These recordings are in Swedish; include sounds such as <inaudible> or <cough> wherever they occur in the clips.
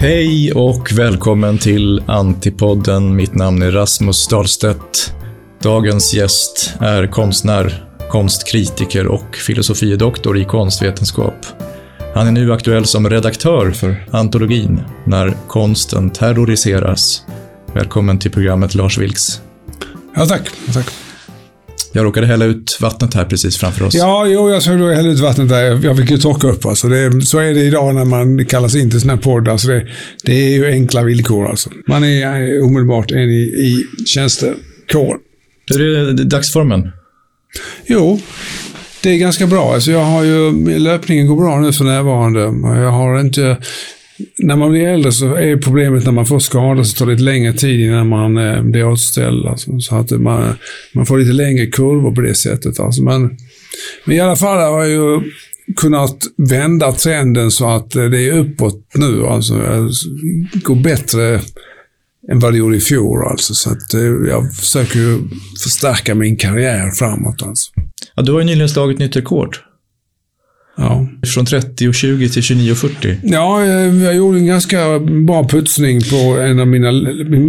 Hej och välkommen till Antipodden. Mitt namn är Rasmus Dahlstedt. Dagens gäst är konstnär, konstkritiker och filosofiedoktor i konstvetenskap. Han är nu aktuell som redaktör för antologin När konsten terroriseras. Välkommen till programmet Lars Vilks. Ja, tack. tack. Jag råkade hälla ut vattnet här precis framför oss. Ja, jo, jag såg hälla ut vattnet där. Jag fick ju torka upp. Alltså. Det, så är det idag när man kallas in till sådana här poddar. Alltså det, det är ju enkla villkor alltså. Man är omedelbart en i, i tjänstekår. Hur är dagsformen? Jo, det är ganska bra. Alltså jag har ju, löpningen går bra nu för närvarande. Jag har inte när man blir äldre så är problemet när man får skador så tar det lite längre tid innan man eh, blir återställd. Alltså, så att man, man får lite längre kurvor på det sättet. Alltså. Men, men i alla fall har jag ju kunnat vända trenden så att eh, det är uppåt nu. Alltså, det går bättre än vad det gjorde i fjol. Alltså. Så att, eh, jag försöker ju förstärka min karriär framåt. Alltså. Ja, du har ju nyligen slagit nytt rekord. Ja. Från 30 och 20 till 29 och 40. Ja, jag, jag gjorde en ganska bra putsning på en av mina,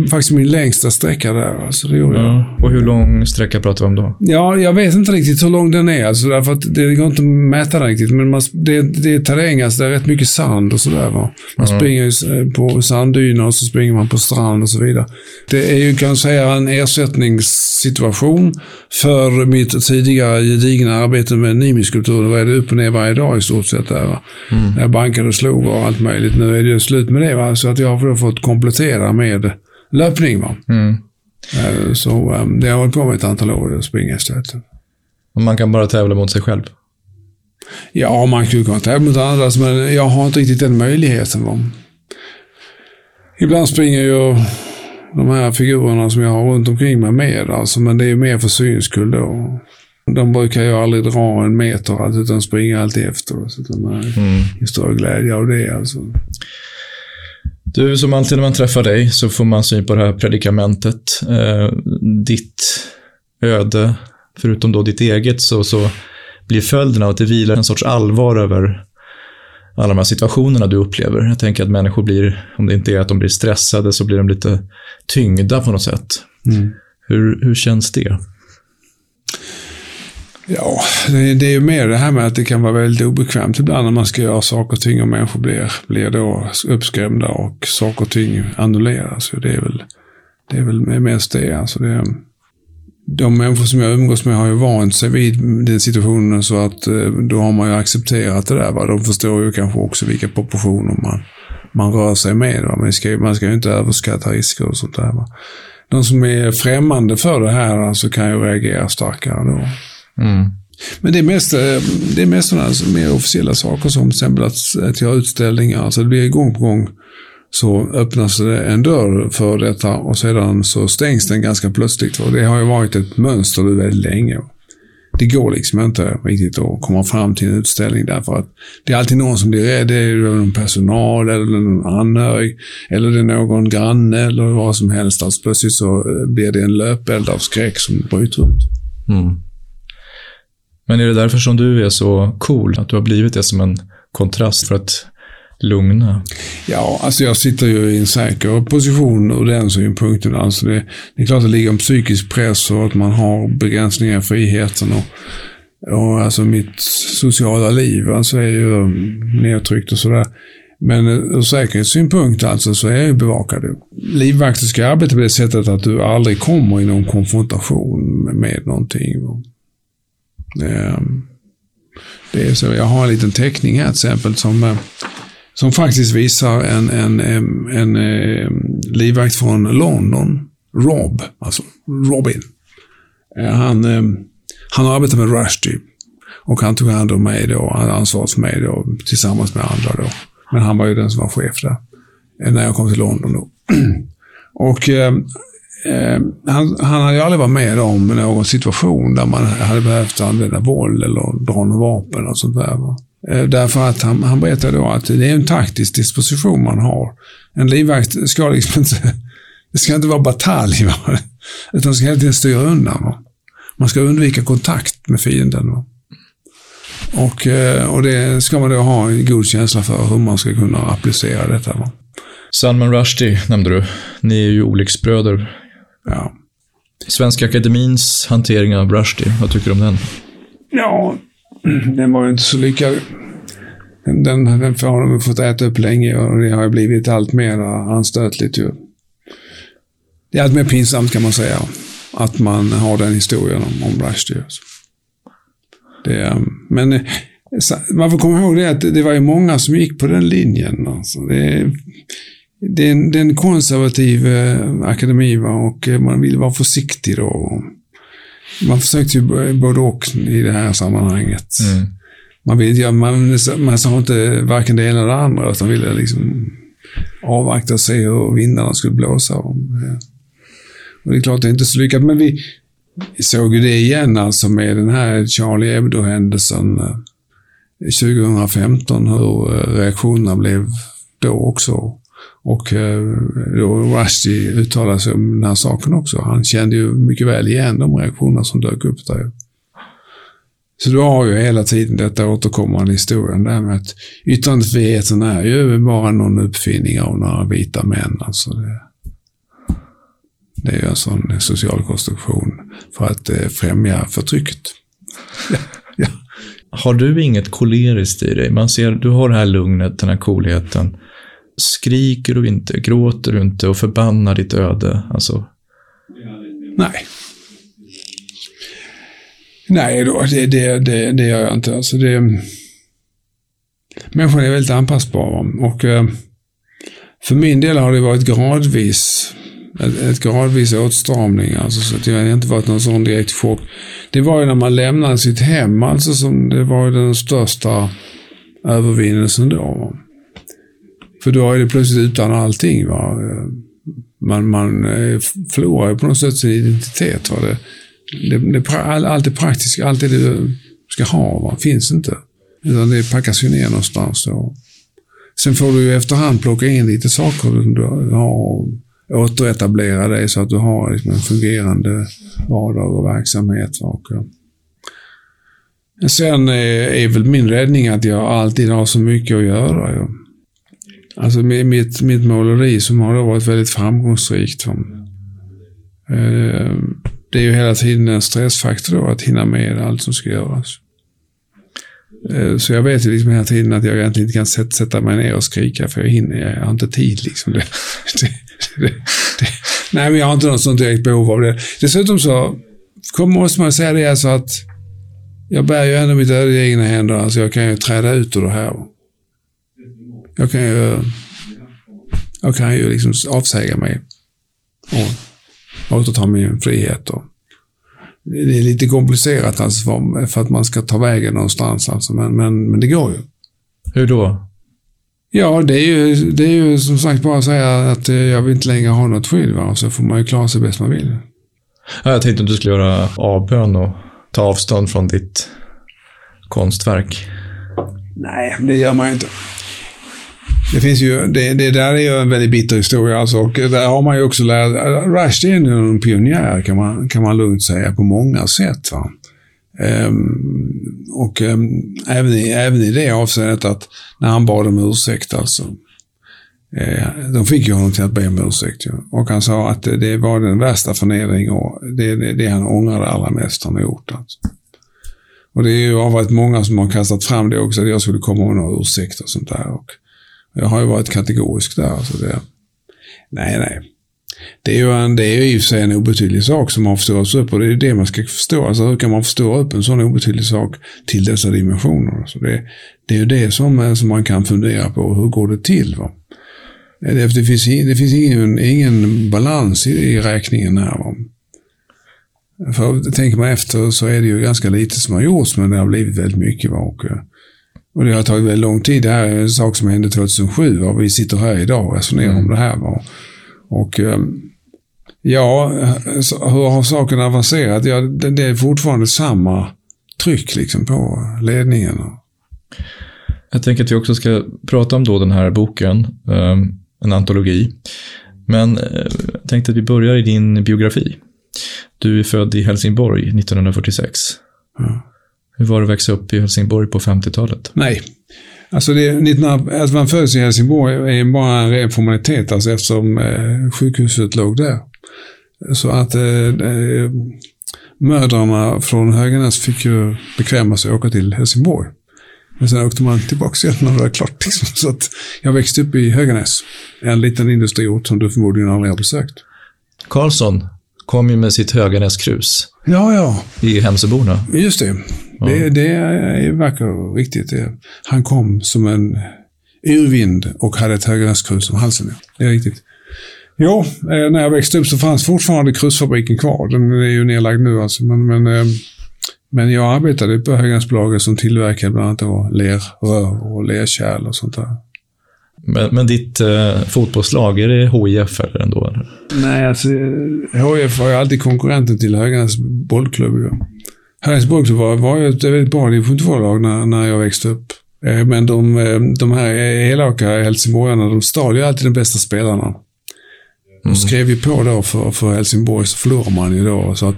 faktiskt min längsta sträcka där. Alltså, det gjorde ja. jag. Och hur lång sträcka pratar vi om då? Ja, jag vet inte riktigt hur lång den är. Alltså, därför att det går inte att mäta den riktigt. Men man, det, det är terräng, alltså, det är rätt mycket sand och sådär. Man mm. springer på sanddyner och så springer man på strand och så vidare. Det är ju, kan jag säga, en ersättningssituation för mitt tidigare gedigna arbete med Nimiskulpturen. Då är det upp och ner varje dag i stort sett. Där? Mm. Jag bankade och slog och allt möjligt. Nu är det slut med det. Va? Så att jag har fått komplettera med löpning. Va? Mm. Eh, så um, det har hållit på med ett antal år springa istället. Och man kan bara tävla mot sig själv? Ja, man skulle kunna tävla mot andra, men jag har inte riktigt den möjligheten. Va? Ibland springer jag de här figurerna som jag har runt omkring mig med, alltså, men det är mer för syns skull då. De brukar ju aldrig dra en meter, alltså, utan springa alltid efter. Så de är mm. större glädje av det. Alltså. Du, som alltid när man träffar dig så får man syn på det här predikamentet. Eh, ditt öde, förutom då ditt eget, så, så blir följden av att det vilar en sorts allvar över alla de här situationerna du upplever. Jag tänker att människor blir, om det inte är att de blir stressade, så blir de lite tyngda på något sätt. Mm. Hur, hur känns det? Ja, det, är ju mer det här med att det kan vara väldigt obekvämt ibland när man ska göra saker och ting och människor blir, blir då uppskrämda och saker och ting annulleras. Det är väl, det är väl mest det. Alltså det de människor som jag umgås med har ju vant sig vid den situationen så att eh, då har man ju accepterat det där. Va? De förstår ju kanske också vilka proportioner man, man rör sig med. Va? Man, ska, man ska ju inte överskatta risker och sånt där. Va? De som är främmande för det här alltså kan ju reagera starkare då. Mm. Men det är mest, eh, det är mest sådana alltså mer officiella saker som till exempel att, att göra utställningar. Alltså det blir gång på gång så öppnas det en dörr för detta och sedan så stängs den ganska plötsligt. Och det har ju varit ett mönster väldigt länge. Det går liksom inte riktigt att komma fram till en utställning därför att det är alltid någon som blir rädd. Det är någon personal eller någon anhörig eller det är någon granne eller vad som helst. Alltså plötsligt så blir det en löpeld av skräck som bryter ut. Mm. Men är det därför som du är så cool? Att du har blivit det som en kontrast för att lugna? Ja, alltså jag sitter ju i en säker position ur den synpunkten. Alltså det, det är klart att det ligger en psykisk press och att man har begränsningar i friheten. Och, och alltså mitt sociala liv alltså är ju um, nedtryckt och sådär. Men eh, ur säkerhetssynpunkt alltså så är jag ju bevakad. Livvakter ska arbeta på det sättet att du aldrig kommer i någon konfrontation med någonting. Ehm, det, är så. Jag har en liten teckning här till exempel som eh, som faktiskt visar en, en, en, en, en livvakt från London. Rob, alltså Robin. Eh, han, han har arbetat med Rushdie. Typ. Och han tog hand om mig då, han ansvaret för mig då, tillsammans med andra då. Men han var ju den som var chef där. Eh, när jag kom till London då. <clears throat> och eh, Eh, han, han hade ju aldrig varit med om någon situation där man hade behövt använda våld eller dra något vapen och sånt där. Va? Eh, därför att han, han berättade då att det är en taktisk disposition man har. En livvakt ska liksom inte, det ska inte vara batalj, va? utan ska hela tiden styra undan. Va? Man ska undvika kontakt med fienden. Va? Och, eh, och det ska man då ha en god känsla för hur man ska kunna applicera detta. Va? Salman Rushdie nämnde du. Ni är ju olycksbröder. Ja. Svenska Akademins hantering av Rushdie, vad tycker du om den? Ja, den var ju inte så lyckad. Den, den, den har de fått äta upp länge och det har ju blivit allt mer anstötligt ju. Det är allt mer pinsamt kan man säga. Att man har den historien om, om Rushdie. Det, men eh, man får komma ihåg det att det var ju många som gick på den linjen. Alltså det, det, är en, det är en konservativ eh, akademi va? och eh, man vill vara försiktig då. Man försökte ju både och i det här sammanhanget. Mm. Man, vill, ja, man, man sa inte varken det ena eller det andra, utan ville liksom avvakta och se hur vindarna skulle blåsa. Och det är klart, det är inte så lyckat, men vi, vi såg ju det igen alltså med den här Charlie Hebdo-händelsen 2015, eh, hur eh, reaktionerna blev då också. Och eh, då Rushdie uttalade sig om den här saken också. Han kände ju mycket väl igen de reaktionerna som dök upp där. Så du har ju hela tiden detta återkommande historien där med att yttrandefriheten är ju bara någon uppfinning av några vita män. Alltså det, det är ju en sån social konstruktion för att eh, främja förtrycket. <laughs> ja. Har du inget koleriskt i dig? Man ser, du har det här lugnet, den här coolheten. Skriker du inte, gråter du inte och förbannar ditt öde? Alltså. Nej. Nej, då, det, det, det, det gör jag inte. Alltså det, människan är väldigt anpassbar. Och eh, för min del har det varit gradvis ett, ett gradvis åtstramning. Alltså, så det har inte varit någon sån direkt chock. Det var ju när man lämnade sitt hem, alltså som det var den största övervinnelsen då. För då är det plötsligt utan allting. Va? Man, man eh, förlorar ju på något sätt sin identitet. Va? Det, det, det, allt det praktiska, allt det du ska ha, va? finns inte. Utan det packas ju ner någonstans. Då. Sen får du ju efterhand plocka in lite saker som du har och återetablera dig så att du har liksom en fungerande vardag och verksamhet. Och, eh, sen är, är väl min räddning att jag alltid har så mycket att göra. Ja. Alltså mitt, mitt måleri som har varit väldigt framgångsrikt. Eh, det är ju hela tiden en stressfaktor då, att hinna med allt som ska göras. Eh, så jag vet ju liksom hela tiden att jag egentligen inte kan sätta mig ner och skrika för jag hinner, jag har inte tid liksom. <laughs> Det, det, det, nej, men jag har inte något sånt direkt behov av det. Dessutom så måste man säga det alltså att jag bär ju ändå mitt öde i egna händer. Alltså jag kan ju träda ut ur det här. Jag kan ju, jag kan ju liksom avsäga mig och återta min frihet. Och det är lite komplicerat alltså för, för att man ska ta vägen någonstans. Alltså, men, men, men det går ju. Hur då? Ja, det är, ju, det är ju som sagt bara att säga att eh, jag vill inte längre ha något skydd. Va? Och så får man ju klara sig bäst man vill. Ja, jag tänkte att du skulle göra avbön och ta avstånd från ditt konstverk. Nej, det gör man ju inte. Det finns ju, det, det där är ju en väldigt bitter historia alltså, och där har man ju också lärt, Rushdie är en pionjär kan man, kan man lugnt säga på många sätt. Va? Um, och um, även, i, även i det avseendet att när han bad om ursäkt alltså. Eh, de fick ju honom till att be om ursäkt. Ju. Och han sa att det var den värsta förnedring och det, det, det han ångrade allra mest han har gjort. Alltså. Och det har varit många som har kastat fram det också, att jag skulle komma med några ursäkter och sånt där. Och jag har ju varit kategorisk där. Så det, nej, nej. Det är ju en, det är i och för sig en obetydlig sak som har förstorats upp och det är det man ska förstå. Alltså hur kan man förstora upp en sån obetydlig sak till dessa dimensioner? Så det, det är ju det som, eh, som man kan fundera på. Hur går det till? Va? Eh, det, det finns, det finns ingen, ingen balans i, i räkningen här. Va? För tänker man efter så är det ju ganska lite som har gjorts, men det har blivit väldigt mycket. Va? Och, eh, och det har tagit väldigt lång tid. Det här är en sak som hände 2007 och vi sitter här idag och resonerar mm. om det här. Va? Och ehm, ja, hur har saken avancerat? Ja, det är fortfarande samma tryck liksom på ledningen. Jag tänker att vi också ska prata om då den här boken, ehm, en antologi. Men eh, jag tänkte att vi börjar i din biografi. Du är född i Helsingborg 1946. Ja. Hur var det att växa upp i Helsingborg på 50-talet? Nej, Alltså, det, 19, att man föds i Helsingborg är bara en ren formalitet alltså, eftersom eh, sjukhuset låg där. Så att eh, eh, mödrarna från Höganäs fick ju bekväma sig att åka till Helsingborg. Men sen åkte man tillbaka igen när det var klart. Liksom. Så att jag växte upp i Höganäs. En liten industriort som du förmodligen aldrig har besökt. Karlsson kom ju med sitt Höganäskrus Ja, ja. i Hemsöborna. Just det. Det, det är- verkar riktigt. Han kom som en urvind och hade ett Höganäskrus om halsen. Ja. Det är riktigt. Jo, eh, när jag växte upp så fanns fortfarande krusfabriken kvar. Den är ju nedlagd nu alltså. Men, men, eh, men jag arbetade på Höganäsbolaget som tillverkade bland annat då lerrör och lerkärl och sånt där. Men, men ditt eh, fotbollslag, är det HIF eller ändå? Eller? Nej, alltså HIF var ju alltid konkurrenten till Höganäs bollklubb. ju. Höganäs bollklubb var, var ju ett väldigt bra division 2-lag när, när jag växte upp. Eh, Men de, eh, de här elaka helsingborgarna, de stal ju alltid de bästa spelarna. De skrev ju på då för, för Helsingborg, så förlorade man ju då. Så att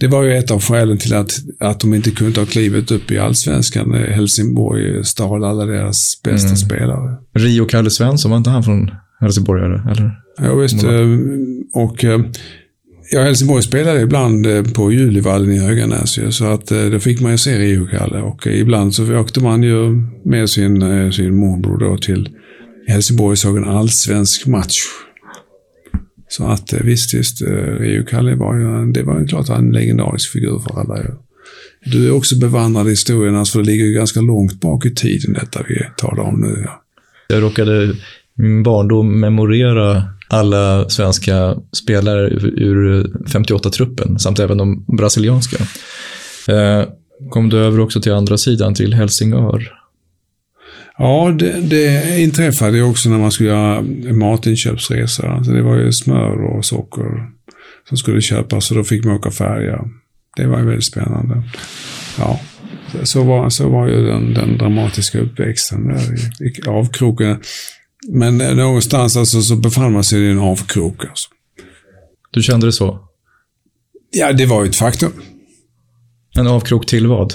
det var ju ett av skälen till att, att de inte kunde ta klivet upp i allsvenskan. när Helsingborg stal alla deras bästa spelare. Rio Kalle Svensson, var inte han från Helsingborg? Eller? Ja, visst. eh, Och eh, ja, Helsingborg spelade ibland eh, på Julivallen i Höganäs ju, så att eh, då fick man ju se Rio-Kalle. Och eh, ibland så åkte man ju med sin, sin morbror då till Helsingborg och såg en allsvensk match. Så att visst, visst, Rio-Kalle var ju, det var ju klart en legendarisk figur för alla. ju. Du är också bevandrad i historien, alltså det ligger ju ganska långt bak i tiden detta vi talar om nu. Ja. Jag råkade i min barndom memorera alla svenska spelare ur- 58-truppen, samt även de brasilianska. Eh, kom du över också till andra sidan, till Helsingör? Ja, det, det inträffade ju också när man skulle göra matinköpsresa. Så det var ju smör och socker som skulle köpas så då fick man åka färja. Det var ju väldigt spännande. Ja, så- så var, så var ju den, den dramatiska uppväxten där i, i avkroken. Men eh, någonstans alltså så befann man sig i en avkrok. Alltså. Du kände det så? Ja, det var ju ett faktum. En avkrok till vad?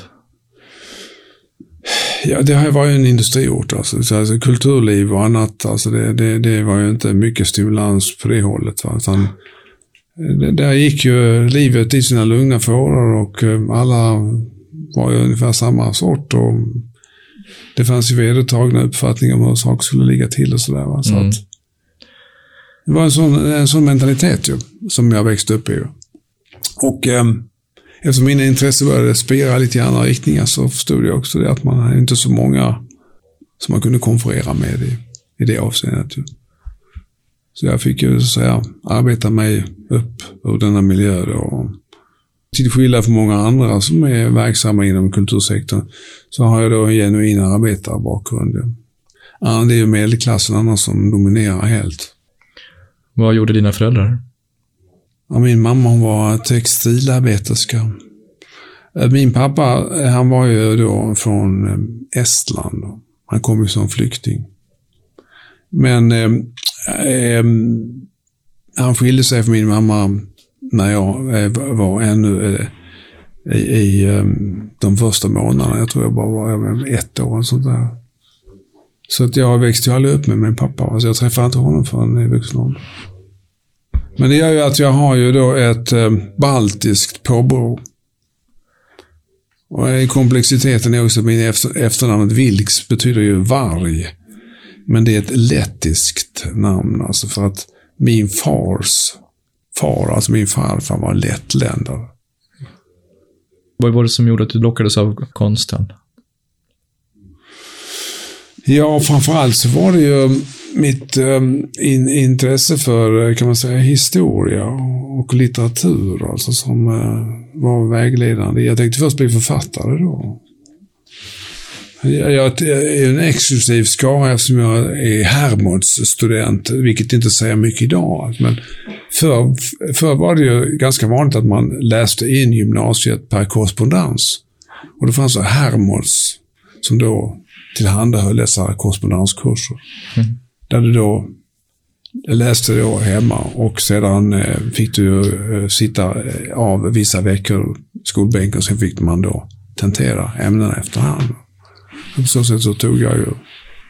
Ja, det här var ju en industriort. Alltså. Så, alltså, kulturliv och annat. Alltså, det, det, det var ju inte mycket stimulans på det hållet. Va? Utan, eh, det, där gick ju livet i sina lugna fåror och eh, alla var ju ungefär samma sort. Och det fanns ju vedertagna uppfattningar om hur saker skulle ligga till och sådär. Va? Så Mm. att, det var en sån, en sån mentalitet ju, som jag växte upp i. Och eh, eftersom mina intressen började spira lite i andra riktningar så förstod jag också det att man är inte så många som man kunde konferera med i, i det avseendet. Ju. Så jag fick ju så att säga arbeta mig upp ur denna miljö då. Till skillnad från många andra som är verksamma inom kultursektorn så har jag då en genuin arbetarbakgrund. Ja, det är ju medelklassen annars som dominerar helt. Vad gjorde dina föräldrar? Ja, min mamma hon var textilarbeterska. Eh, Min pappa eh, han var ju då från eh, Estland. Han kom ju som flykting. Men eh, eh, han skilde sig från min mamma när jag eh, var ännu eh, i, i ehm, de första månaderna. Jag tror jag bara var ett år och sånt där. Så att jag växte ju aldrig upp med min pappa. Alltså jag träffade inte honom förrän i vuxen ålder. Men det gör ju att jag har ju då ett eh, baltiskt påbrå. Och komplexiteten är också min efter, efternamnet Vilks betyder ju varg. Men det är ett lettiskt namn alltså för att min fars far, alltså min farfar var lettländare. Vad var det som gjorde att du lockades av konsten? Ja, framförallt så var det ju mitt eh, in, intresse för, eh, kan man säga, historia och litteratur alltså, som eh, var vägledande. Jag tänkte först bli författare då. Jag, är en exklusiv skara eftersom jag är Hermods student, vilket inte säger mycket idag. Men förr för var det ju ganska vanligt att man läste in gymnasiet per korrespondens. Och det fanns Hermods som då tillhandahöll dessa korrespondenskurser. Där du då läste då hemma och sedan eh, fick du eh, sitta eh, av vissa veckor skolbänken och sen fick man då tentera ämnena efterhand. På så sätt så tog jag ju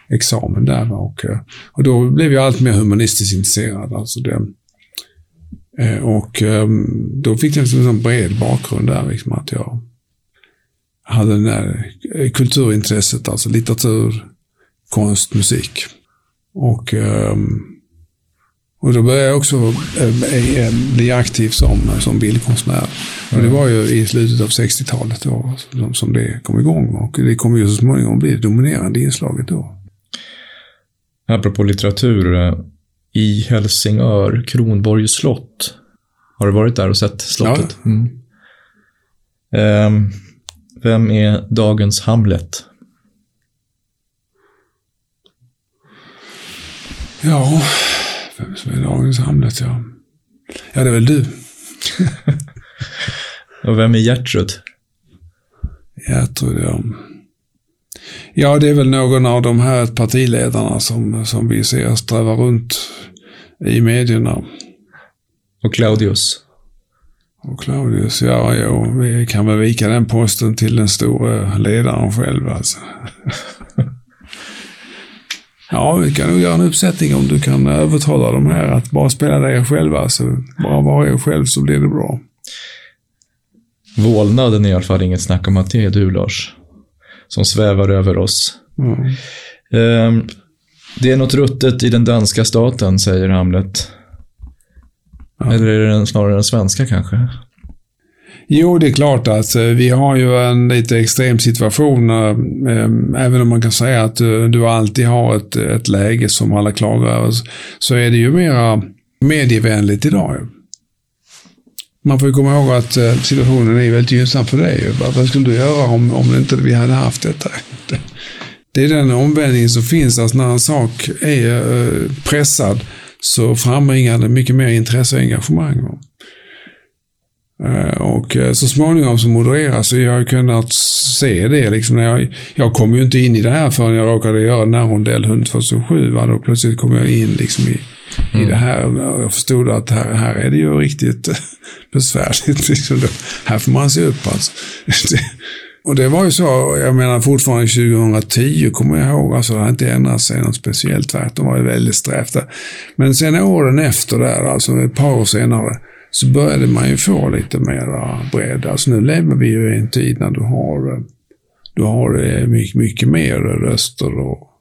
examen där. Och, eh, och då blev jag allt mer humanistiskt intresserad. Alltså det, eh, och ehm, då fick jag liksom en bred bakgrund där. Liksom att jag hade det där eh, kulturintresset, alltså litteratur, konst, musik. Och, um, och då började jag också eh, bli aktiv som, som bildkonstnär. Och det var ju i slutet av 60-talet då som det kom igång. Och det kommer ju så småningom bli det dominerande inslaget då. Apropå litteratur, eh, i Helsingör, Kronborgs slott. Har du varit där och sett slottet? Ja. Mm. Um, vem är dagens Hamlet? Ja, vem som är dagens Hamlet, ja. Ja, det är väl du. <laughs> och vem är Gertrud? Gertrud, ja. Ja, det är väl någon av de här partiledarna som, som vi ser sträva runt i medierna. Och Claudius? Och Claudius, ja, jo, vi kan väl vika den posten till den stora ledaren själv alltså. <laughs> ja, vi kan nog göra en uppsättning om du kan övertala dem här att bara spela dig själva. Så bara vara er själv så blir det bra. Vålnaden är i alla fall inget snack om att det är du, Lars som svävar över oss. Mm. Det är något ruttet i den danska staten, säger Hamlet. Ja. Eller är det snarare den svenska kanske? Jo, det är klart att eh, vi har ju en lite extrem situation. Eh, eh, även om man kan säga att du, alltid har ett, ett läge som alla klagar över, så är det ju mera medievänligt idag. Man får ju komma ihåg att situationen är väldigt gynnsam för dig. Vad skulle du göra om, om inte vi hade haft detta? <laughs> Det är den omvändningen som finns. att när en sak är pressad så frambringar det mycket mer intresse och engagemang. Eh, och så småningom så modereras så jag har kunnat se det. Liksom när jag, jag kom ju inte in i det här förrän jag råkade göra den här rondell 2007. Då plötsligt kom jag in liksom i mm. i det här. Jag förstod att här, här är det ju riktigt <laughs> besvärligt. Liksom. Här får man se upp alltså. <laughs> Och det var ju så, jag menar fortfarande 2010 kommer jag ihåg, alltså det har inte ändrat sig något speciellt. Tvärtom var det väldigt strävt Men sen åren efter där, alltså ett par år senare, så började man ju få lite mera bredd. Alltså nu lever vi ju i en tid när du har, du har eh, mycket, mycket mer röster och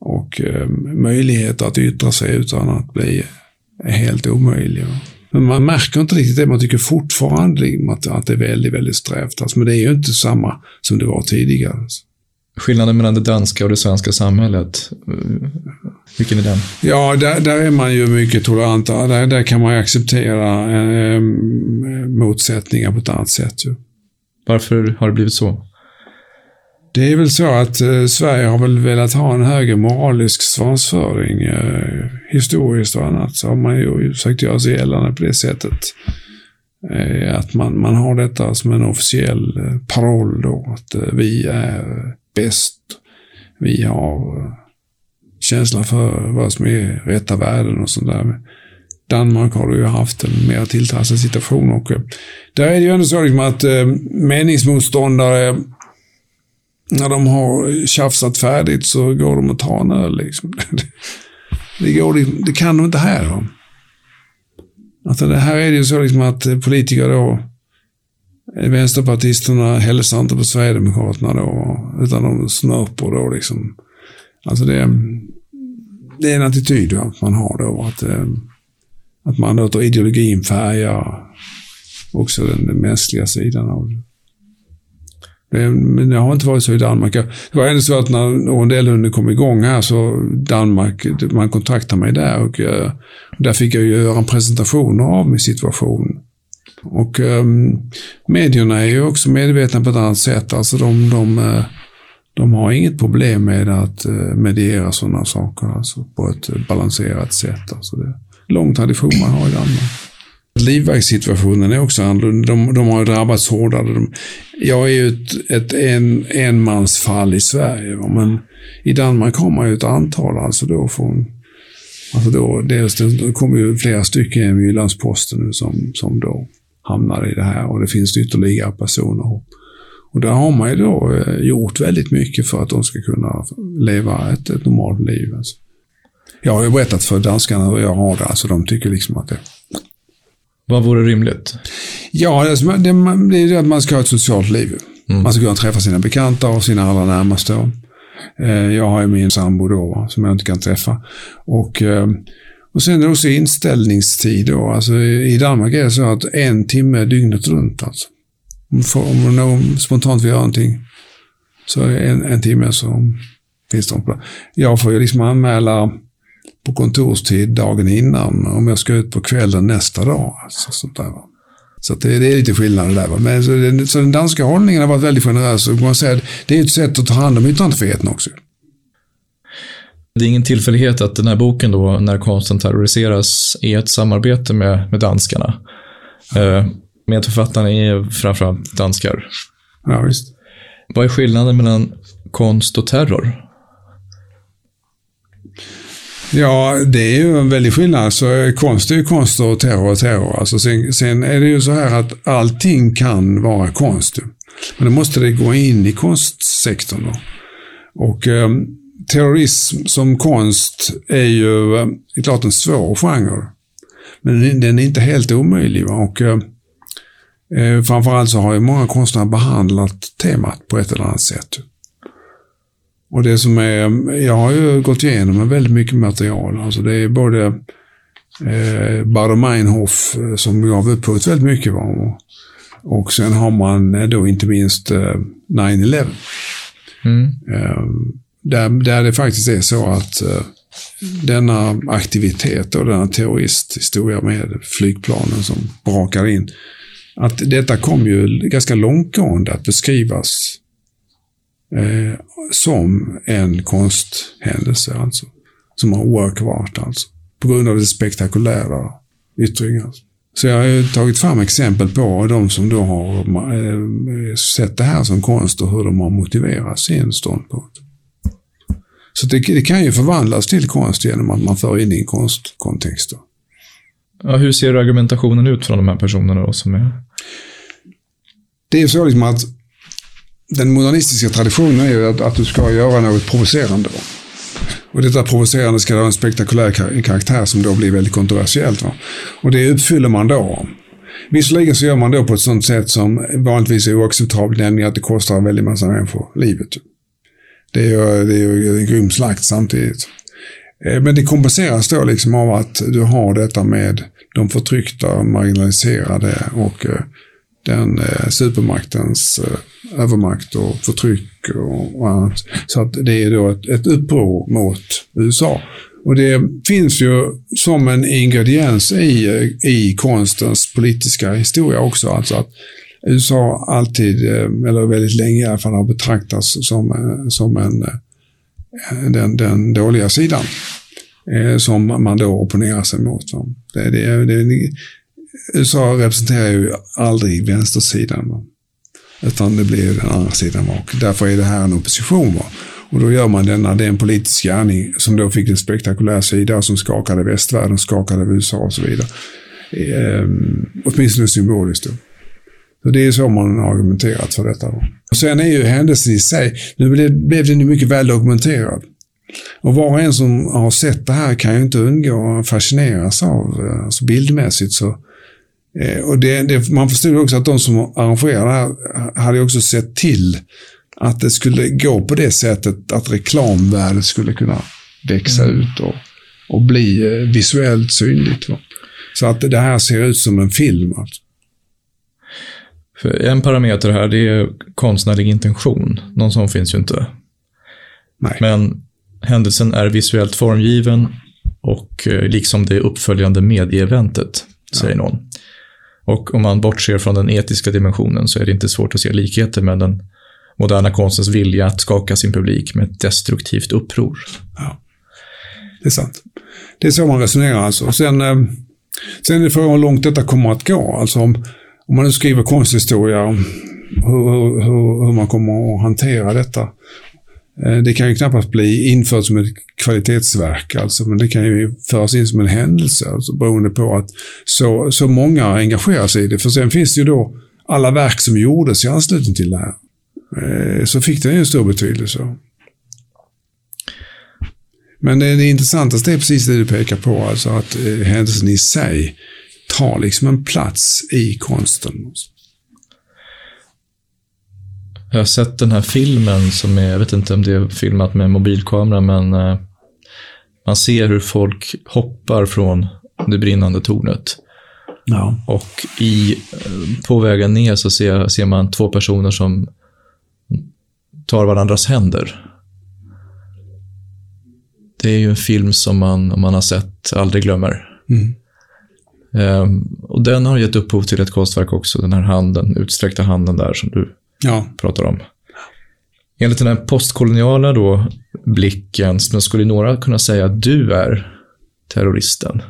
och eh, möjligheter att yttra sig utan att bli helt omöjlig. Men man märker inte riktigt det. Man tycker fortfarande att, att det är väldigt, väldigt strävt. Alltså, men det är ju inte samma som det var tidigare. Skillnaden mellan det danska och det svenska samhället, vilken är den? Ja, där, där är man ju mycket toleranta. Där, där kan man ju acceptera eh, motsättningar på ett annat sätt. Ju. Varför har det blivit så? Det är väl så att eh, Sverige har väl velat ha en högre moralisk svansföring eh, historiskt och annat. Så har man ju försökt göra sig gällande på det sättet. Eh, att man, man har detta som en officiell eh, paroll då. Att eh, vi är bäst. Vi har känsla för vad som är rätta värden och sånt där. Danmark har ju haft en mer tilltalsad situation och eh, där är det ju ändå så liksom att eh, meningsmotståndare när de har tjafsat färdigt så går de och tar en öl. Liksom. <laughs> Det, går, liksom, det kan de inte här. Va? Alltså det här är det ju så liksom att eh, politiker då, vänsterpartisterna hälsar inte på Sverigedemokraterna då, utan de snörper då liksom. Alltså det, det är en attityd ja, man har då, att, eh, att man låter ideologin färga också den, den mänskliga sidan av det. Men det har inte varit så i Danmark. Det var ändå så att när rondellhunden kom igång här så Danmark, man kontaktade mig där och uh, där fick jag göra en presentation av min situation. Och um, medierna är ju också medvetna på ett annat sätt. Alltså de, de, eh, de har inget problem med att eh, mediera sådana saker alltså på ett eh, balanserat sätt. Alltså det är lång tradition man har i Danmark. Livvaktssituationen är också annorlunda. De, de har drabbats hårdare. De, jag är ju ett, ett en, enmansfall i Sverige, men i Danmark har man ju ett antal. Alltså då från, alltså då, dels, det kommer ju flera stycken i Jyllands-Posten som, som då hamnar i det här och det finns ytterligare personer. Och där har man ju då eh, gjort väldigt mycket för att de ska kunna leva ett, ett normalt liv. Alltså. Jag har ju berättat för danskarna hur jag har det, alltså de tycker liksom att det... Vad vore rimligt? Ja, det, det, det är ju att man ska ha ett socialt liv. Mm. Man ska kunna träffa sina bekanta och sina allra närmaste. Eh, jag har ju min sambo då, som jag inte kan träffa. Och, eh, och sen är det också inställningstid då. Alltså, I Danmark är det så att en timme dygnet runt. Alltså. Om någon spontant vill göra någonting så är en, en timme så finns det på Jag får ju liksom anmäla på kontorstid dagen innan om jag ska ut på kvällen nästa dag. Alltså, sånt där. Så det, det, är lite skillnad där. Va? Men, så, den, så den danska hållningen har varit väldigt generös. Och man säger, det är ett sätt att ta hand om yttrandefriheten också. Det är ingen tillfällighet att den här boken då, När konsten terroriseras, är ett samarbete med, med danskarna. Eh, medförfattarna är framförallt danskar. Ja, visst. Vad är skillnaden mellan konst och terror? Ja, det är ju en väldig skillnad. Så konst är ju konst och terror är terror. Alltså sen, sen är det ju så här att allting kan vara konst. Men då måste det gå in i konstsektorn. Då. Och eh, terrorism som konst är ju eh, klart en svår genre. Men den är inte helt omöjlig. Va? Och, eh, eh, framförallt så har ju många konstnärer behandlat temat på ett eller annat sätt. Och det som är, jag har ju gått igenom väldigt mycket material. Alltså det är både eh, Bader Meinhof eh, som gav upphov till väldigt mycket. Och, och sen har man eh, då inte minst eh, 9-11. Mm. Eh, där, där det faktiskt är så att eh, denna aktivitet och denna terroristhistoria med flygplanen som brakar in. Att detta kom ju ganska långtgående att beskrivas eh, som en konsthändelse. Alltså. Som en work of art alltså. På grund av det spektakulära yttringar. Så jag har ju tagit fram exempel på de som då har eh, sett det här som konst och hur de har motiverat sin ståndpunkt. Så det, det kan ju förvandlas till konst genom att man för in i en konstkontext. Ja, hur ser argumentationen ut från de här personerna då som är... Det är så liksom att den modernistiska traditionen är ju att, att du ska göra något provocerande. Va? Och detta provocerande ska ha en spektakulär karaktär som då blir väldigt kontroversiellt. Va? Och det uppfyller man då. Visserligen så gör man då på ett sånt sätt som vanligtvis är oacceptabelt, nämligen att det kostar en väldig massa människor livet. Det är ju, det är ju en grym slakt samtidigt. Eh, men det kompenseras då liksom av att du har detta med de förtryckta, marginaliserade och eh, den eh, supermaktens övermakt och förtryck och, annat. Så att det är då ett, ett uppror mot USA. Och det finns ju som en ingrediens i, i konstens politiska historia också. Alltså att USA alltid, eller väldigt länge i alla fall, har betraktats som, som en, den, den dåliga sidan. Eh, som man då opponerar sig mot. Det, det, det, USA representerar ju aldrig vänstersidan. Va? Utan det blir den andra sidan. Va? Och därför är det här en opposition. Va? Och då gör man denna, det är en politisk gärning som då fick en spektakulär sida som skakade västvärlden, skakade USA och så vidare. Ehm, åtminstone symboliskt. Då. Så det är så man har argumenterat för detta. Och sen är ju händelsen i sig, nu blev, blev den ju mycket väl dokumenterad. Och var och en som har sett det här kan ju inte undgå att fascineras av, eh, alltså bildmässigt så Eh, och det, det, man förstod också att de som arrangerade det här hade också sett till att det skulle gå på det sättet att reklamvärdet skulle kunna växa mm. ut och, och bli eh, visuellt synligt. Va? Så att det här ser ut som en film. Alltså. För en parameter här, det är konstnärlig intention. Någon sån finns ju inte. Nej. Men händelsen är visuellt formgiven och eh, liksom det uppföljande medieeventet, säger ja. någon. Och om man bortser från den etiska dimensionen så är det inte svårt att se likheter med den moderna konstens vilja att skaka sin publik med ett destruktivt uppror. Ja, det är sant. Det är så man resonerar alltså. Sen, eh, sen är frågan hur långt detta kommer att gå. Alltså om, om man nu skriver konsthistoria, hur, hur, hur man kommer att hantera detta. Eh, det kan ju knappast bli infört som ett kvalitetsverk, alltså, men det kan ju föras in som en händelse, alltså, beroende på att så, så många engagerar sig i det. För sen finns det ju då alla verk som gjordes i anslutning till det här. Eh, så fick den ju en stor betydelse. Men det, det intressantaste är precis det du pekar på, alltså att eh, händelsen i sig tar liksom en plats i konsten. Jag har sett den här filmen som är, jag vet inte om det är filmat med mobilkamera, men eh, man ser hur folk hoppar från det brinnande tornet. Ja. Och i, eh, på vägen ner så ser, ser man två personer som tar varandras händer. Det är ju en film som man, om man har sett, aldrig glömmer. Mm. Ehm, och den har gett upphov till ett konstverk också, den här handen, utsträckta handen där som du Ja. pratar om. Enligt den här postkoloniala då, blicken så skulle några kunna säga att du är terroristen.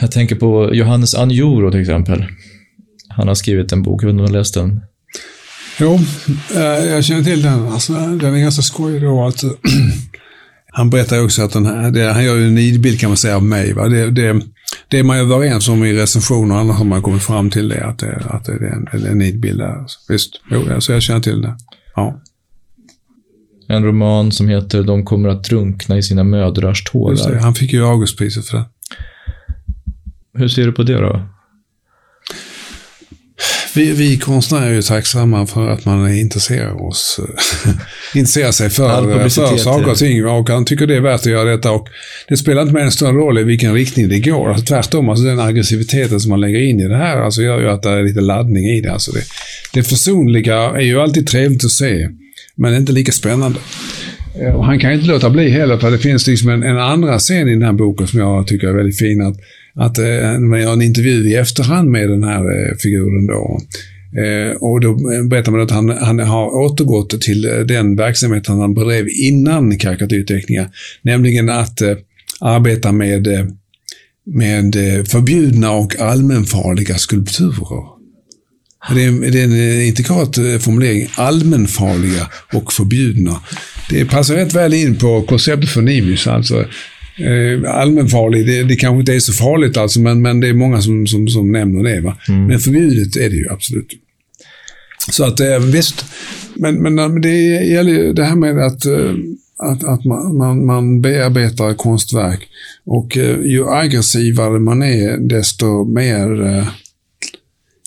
Jag tänker på Johannes Anjuro till exempel. Han har skrivit en bok, jag vet inte om du har läst den? Jo, eh, jag känner till den. Alltså, den är ganska skojig då. Att, <clears throat> han berättar också att den här, det, han gör ju en nidbild kan man säga av mig. Va? Det, det, det är man ju överens om i recensioner, annars har man kommit fram till det, att det, att det är en, en nidbild där. Visst, jo, alltså jag känner till det. Ja, En roman som heter De kommer att drunkna i sina mödrars tårar. Han fick ju Augustpriset för det. Hur ser du på det då? Vi, vi konstnärer är ju tacksamma för att man intresserar oss, <laughs> intresserar sig för, för saker och ting. Och han tycker det är värt att göra detta. Och det spelar inte med en större roll i vilken riktning det går. Alltså, tvärtom, alltså den aggressiviteten som man lägger in i det här alltså, gör ju att det är lite laddning i det. Alltså det. Det försonliga är ju alltid trevligt att se, men inte lika spännande. Eh, Och han kan inte låta bli heller, för det finns liksom en, en andra scen i den här boken som jag tycker är väldigt fin. Att, att eh, man gör en intervju i efterhand med den här eh, figuren då. Eh, och då eh, berättar man att han, han har återgått till eh, den verksamheten han bedrev innan karikatyrteckningar. Nämligen att eh, arbeta med, eh, med förbjudna och allmänfarliga skulpturer. Det är, det är en intrikat formulering. Allmänfarliga och förbjudna. Det passar rätt väl in på konceptet för Nimis. Alltså, allmänfarlig, det, det kanske inte är så farligt alltså, men, men det är många som, som, som nämner det. Va? Men förbjudet är det ju absolut. Så att eh, visst, men, men eh, det gäller ju det här med att, eh, att, att man, man, man bearbetar konstverk. Och eh, ju aggressivare man är, desto mer eh,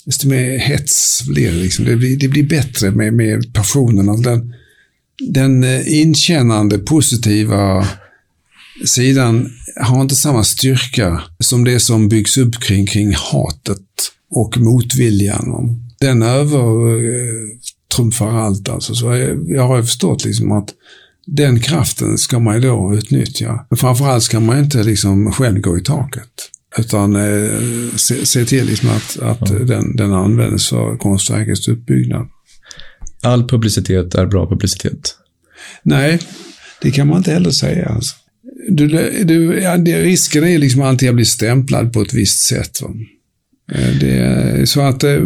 desto mer hets blir det. Liksom. Det, blir, det blir bättre med, med passionen. Alltså den, den eh, inkännande, positiva sidan har inte samma styrka som det som byggs upp kring, kring hatet och motviljan. Den övertrumfar allt. Alltså. Så jag, jag har förstått liksom att den kraften ska man då utnyttja. Men framförallt ska man inte liksom själv gå i taket. Utan eh, se, se till liksom att, att den, den används för konstverkets uppbyggnad. All publicitet är bra publicitet. Nej, det kan man inte heller säga. Alltså. Du, du, ja, det, risken är liksom alltid att bli stämplad på ett visst sätt. Va? Eh, det, så att eh,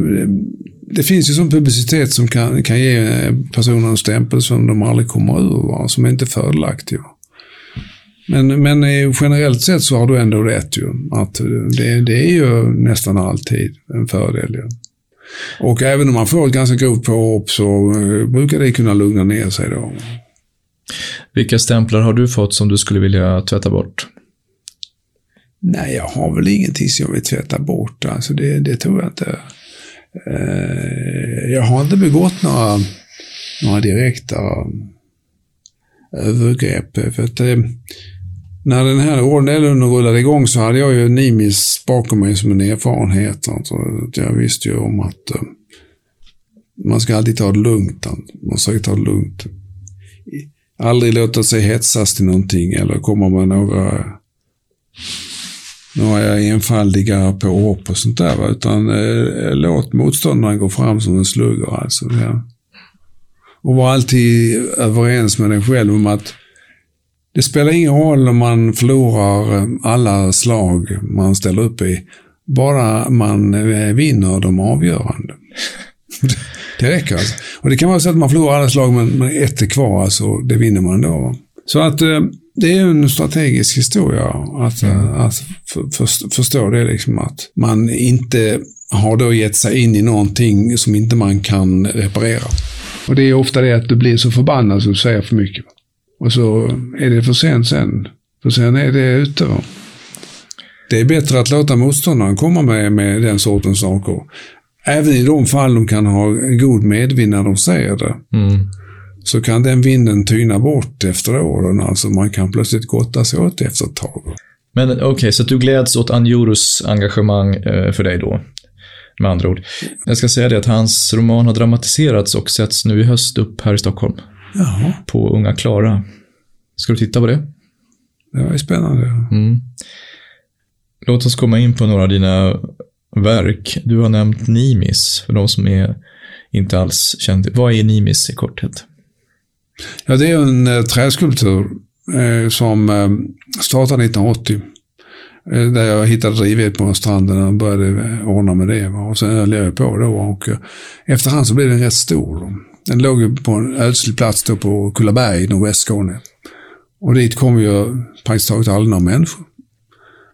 det finns ju sån publicitet som kan, kan ge personer en stämpel som de aldrig kommer ur, va? som är inte fördelaktig. Va? Men, men generellt sett så har du ändå rätt ju. Att det, det är ju nästan alltid en fördel. Ju. Och även om man får ett ganska grovt påhopp så eh, brukar det kunna lugna ner sig då. Vilka stämplar har du fått som du skulle vilja tvätta bort? Nej, jag har väl ingenting som jag vill tvätta bort. Alltså det, det tror jag inte. Eh, jag har inte begått några, några direkta eh, övergrepp. Eh, för att, när den här ordningen rullade igång så hade jag ju Nimis bakom mig som en erfarenhet. Alltså, jag visste ju om att man ska alltid ta det lugnt. Man ska ta det lugnt. Aldrig låta sig hetsas till någonting eller komma med några några enfaldiga påhopp och sånt där. va, Utan eh, låt motståndaren gå fram som en slugger. Alltså, ja. Och var alltid överens med dig själv om att det spelar ingen roll om man förlorar eh, alla slag man ställer upp i. Bara man eh, vinner de avgörande det räcker alltså. Och det kan vara så att man förlorar alla slag men, men ett är kvar, alltså, det vinner man då. va. Så att eh, det är en strategisk historia att, eh, att för, för, förstå det liksom att man inte har då gett sig in i någonting som inte man kan reparera. Och det är ofta det att du blir så förbannad så du säger för mycket. Och så är det för sent sen. För sen är det ute. Va? Det är bättre att låta motståndaren komma med, med den sortens saker. Även i de fall de kan ha god medvind när de säger det. Mm. Så kan den vinden tyna bort efter åren. Alltså man kan plötsligt gotta sig åt efter ett tag. Men okej, okay, så du gläds åt Anjurus engagemang eh, för dig då? Med andra ord. Jag ska säga det att hans roman har dramatiserats och sätts nu i höst upp här i Stockholm. Jaha. På Unga Klara. Ska du titta på det? Det var ju spännande. Mm. Låt oss komma in på några av dina verk. Du har nämnt Nimis, för de som är inte alls kända. Vad är Nimis i korthet? Ja, det är en eh, träskulptur eh, som eh, startade 1980. Eh, där jag hittade drivved på stranden och började eh, ordna med det. Va? Och sen höll jag på då. Och, eh, efterhand så blev den rätt stor. Då. Den låg på en ödslig plats då på Kullaberg i nordvästskåne. Och dit kom ju praktiskt taget aldrig några människor.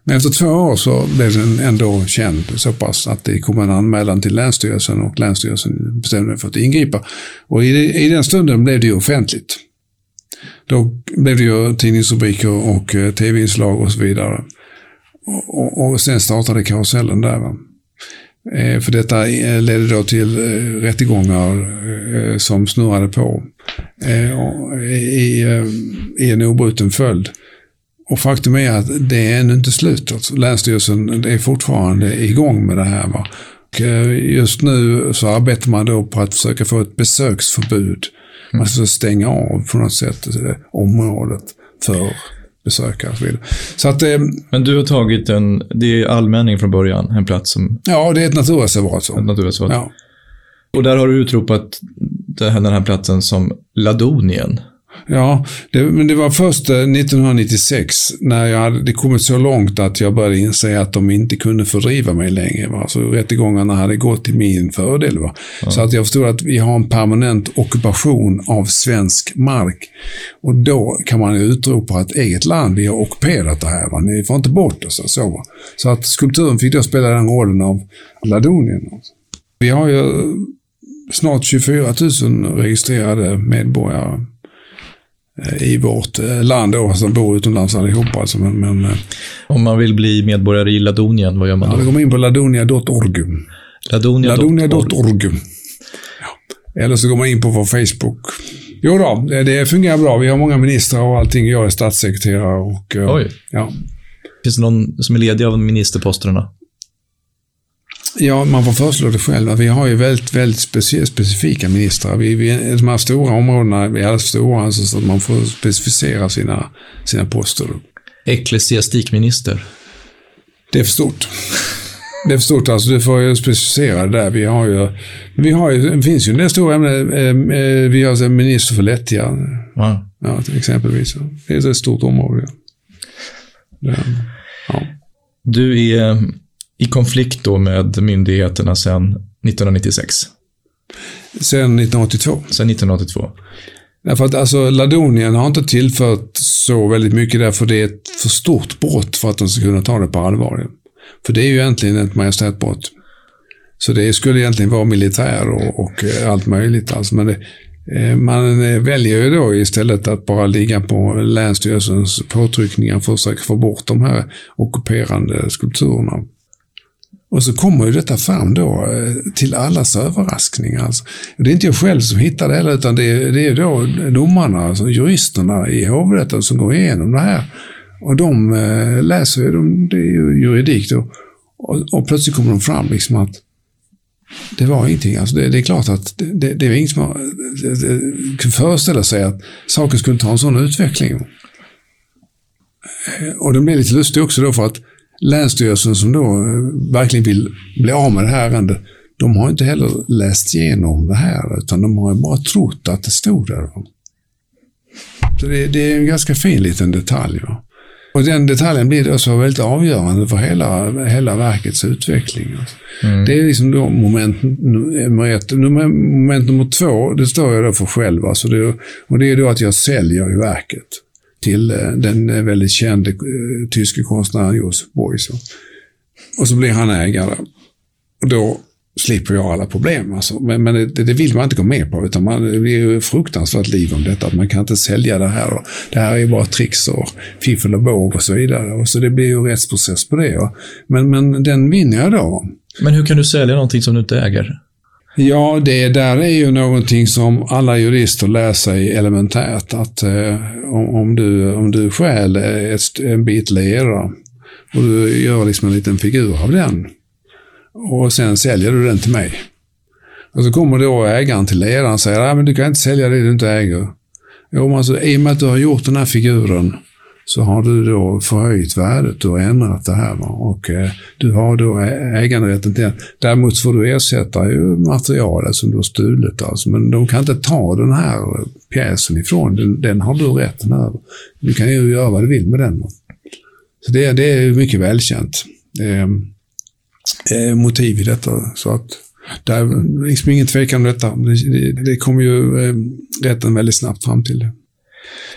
Men efter två år så blev den ändå känd så pass att det kom en anmälan till Länsstyrelsen och Länsstyrelsen bestämde sig för att ingripa. Och i, i den stunden blev det ju offentligt. Då blev det ju tidningsrubriker och eh, tv-inslag och så vidare. Och, och, och sen startade karusellen där. Va? Eh, för detta eh, ledde då till rättegångar som snurrade på i, i en obruten följd. Och faktum är att det är ännu inte slut. Alltså, Länsstyrelsen är fortfarande igång med det här. Va? Och just nu så arbetar man då på att försöka få ett besöksförbud. Man mm. ska stänga av på något sätt området för besökare och så vidare. Så att, eh, Men du har tagit en, det är allmänning från början, en plats som... Ja, det är ett naturreservat. Så. Ett naturreservat. Ja. Och där har du utropat den här platsen som Ladonien. Ja, det, men det var först 1996 eh, när jag hade det kommit så långt att jag började inse att de inte kunde fördriva mig längre. Va? Så rättegångarna hade gått till min fördel. Va? Ja. Så att jag förstod att vi har en permanent ockupation av svensk mark. Och då kan man utropa ett eget land, vi har ockuperat det här. Va? Ni får inte bort oss. Så, va? så att skulpturen fick då spela den rollen av Ladonien. Vi har ju snart 24 000 registrerade medborgare i vårt eh, land då, som bor utomlands allihopa. Alltså, men, men, eh, Om man vill bli medborgare i Ladonien, vad gör man då? Ja, då går man in på ladonia.org. Ladonia.org. Ja. Eller så går man in på vår Facebook. Jo då, det fungerar bra. Vi har många ministrar och allting. Jag är statssekreterare och... Oj. Ja. Finns det någon som är ledig av ministerposterna? Ja, man får föreslå det själv. Vi har ju väldigt, väldigt specifika ministrar. Vi, vi, de här stora områdena är alldeles stora, alltså, så att man får specificera sina, sina poster. Ecklesiastikminister? Det är för stort. Det är för stort, alltså du får ju specificera det där. Vi har ju, vi har ju, det finns ju en del stora ämnen. Eh, eh, vi har en minister för lättja. Ja. ja, exempelvis. Det är ett stort område. Ja. Du är i konflikt då med myndigheterna sedan 1996? Sedan 1982. Sedan 1982. Därför att alltså, Ladonien har inte tillfört så väldigt mycket därför det är ett för stort brott för att de ska kunna ta det på allvar. För det är ju egentligen ett majestätbrott. Så det skulle egentligen vara militär och, och allt möjligt. Alltså. Men det, eh, man väljer ju då istället att bara ligga på Länsstyrelsens påtryckningar för att försöka få bort de här ockuperande skulpturerna. Och så kommer ju detta fram då eh, till allas överraskning. Alltså. Det är inte jag själv som hittar det heller, utan det är, det är då domarna, alltså juristerna i hovrätten som går igenom det här. Och de eh, läser ju, de, det är ju juridik då. Och, och, plötsligt kommer de fram liksom att det var ingenting. Alltså det, det är klart att det, det, det är ingen som kan föreställa sig att saker skulle ta en sån utveckling. Eh, och det blir lite lustigt också då för att Länsstyrelsen som då eh, verkligen vill bli av med det här ärendet, de har inte heller läst igenom det här, utan de har bara trott att det stod där. Så det, det är en ganska fin liten detalj. Va? Och den detaljen blir då så väldigt avgörande för hela, hela verkets utveckling. Alltså. Mm. Det är liksom då moment nummer ett. Moment nummer två, det står jag då för själv. Alltså det, och det är då att jag säljer i verket till eh, den eh, väldigt kände eh, tyske konstnären Josef Beuys. Och så blir han ägare. Och då slipper jag alla problem. Alltså. Men, men det, det, vill man inte gå med på, utan man, det blir ju fruktansvärt liv om detta. Att man kan inte sälja det här. Och det här är ju bara tricks och fiffel och båg och så vidare. Och så det blir ju rättsprocess på det. Men, men den vinner jag då. Men hur kan du sälja någonting som du inte äger? Ja, det där är ju någonting som alla jurister lär sig elementärt. Att eh, om, om, du, om du stjäl ett, en bit lera och du gör liksom en liten figur av den och sen säljer du den till mig. Och så kommer då ägaren till leran och säger att du kan inte sälja det du inte äger. Jo, men alltså, I och med att du har gjort den här figuren så har du då förhöjt värdet och ändrat det här. Va? Och eh, du har då äganderätten till den. Däremot får du ersätta ju materialet som du har stulit. Alltså. Men de kan inte ta den här pjäsen ifrån. Den, den har du rätten över. Du kan ju göra vad du vill med den. Va? Så det, det är mycket välkänt. Eh, eh, motiv i detta. Så att det är liksom ingen tvekan om detta. Det, det, det kommer ju eh, rätten väldigt snabbt fram till det.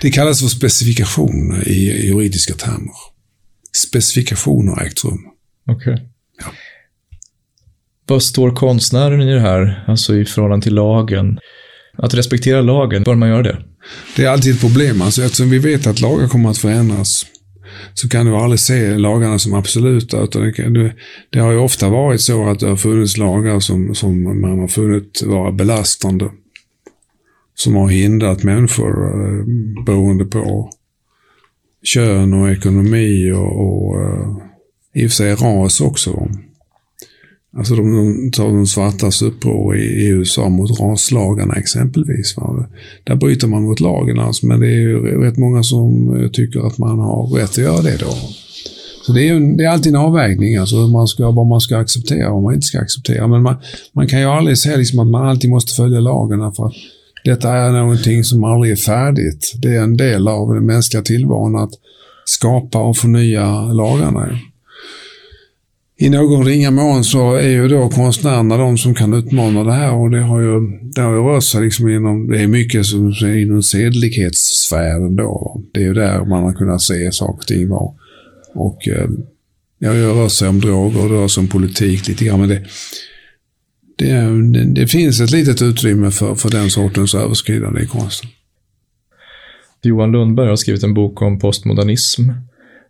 Det kallas för specifikation i juridiska termer. Specifikation har ägt rum. Okej. Okay. Ja. Vad står konstnären i det här, alltså i förhållande till lagen? Att respektera lagen, bör man göra det? Det är alltid ett problem, alltså, eftersom vi vet att lagar kommer att förändras så kan du aldrig se lagarna som absoluta. Utan det, det har ju ofta varit så att det har funnits lagar som, som man har funnit vara belastande. Som har hindrat människor eh, beroende på kön och ekonomi och, och eh, i och för sig ras också. Alltså de, de tar de svartas uppror i, i USA mot raslagarna exempelvis. Va? Där bryter man mot lagen alltså, men det är ju rätt många som eh, tycker att man har rätt att göra det då. Så det är, ju, det är alltid en avvägning, alltså hur man ska, vad man ska acceptera och vad man inte ska acceptera. Men man, man kan ju aldrig säga liksom att man alltid måste följa lagen för att detta är någonting som aldrig är färdigt. Det är en del av den mänskliga tillvaron att skapa och förnya lagarna i någon ringa mån så är ju då konstnärerna de som kan utmana det här och det har ju, det har ju rört sig liksom inom, det är mycket som är inom sedlighetssfären då. Det är ju där man har kunnat se saker och ting var. Och eh, ja, det har ju rört sig om droger det rör sig om politik lite grann, men det, det, det, det finns ett litet utrymme för, för den sortens överskridande i konsten. Johan Lundberg har skrivit en bok om postmodernism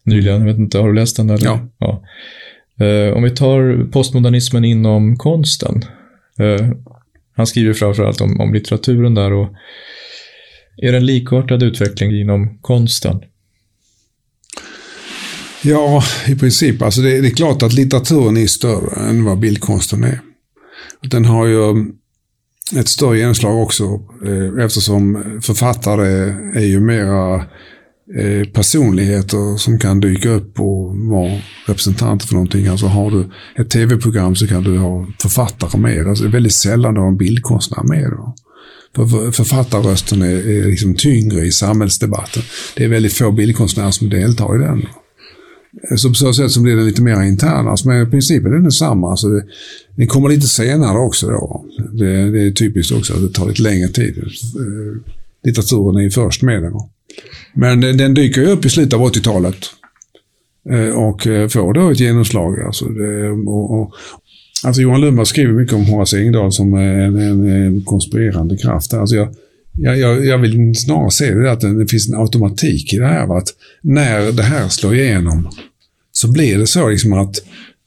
nyligen. Jag vet inte, har du läst den? Eller? Ja. ja. Eh, om vi tar postmodernismen inom konsten. Eh, han skriver framförallt om, om litteraturen där och är det en likartad utveckling inom konsten? Ja, i princip. Alltså det, det, är klart att litteraturen är större än vad bildkonsten är. Den har ju mm, ett större genomslag också eh, eftersom författare är ju mera Eh, personligheter som kan dyka upp och vara representanter för någonting. Alltså har du ett tv-program så kan du ha författare med. Alltså det är väldigt sällan du har en bildkonstnär med. Då. För författarrösten är, är liksom tyngre i samhällsdebatten. Det är väldigt få bildkonstnärer som deltar i den. Så på så sätt så blir den lite mer intern. Alltså, men principen är densamma. Alltså det, den kommer lite senare också. Då. Det, det är typiskt också att det tar lite längre tid. Eh, litteraturen är ju först med den. Men den dyker ju upp i slutet av 80-talet. Eh, och eh, får då ett genomslag. Alltså, det, och, och, alltså Johan Lundberg skriver mycket om Horace Engdahl som en, en, en konspirerande kraft. Alltså jag, jag, jag, vill snarare se det att det finns en automatik i det här. Att när det här slår igenom så blir det så liksom att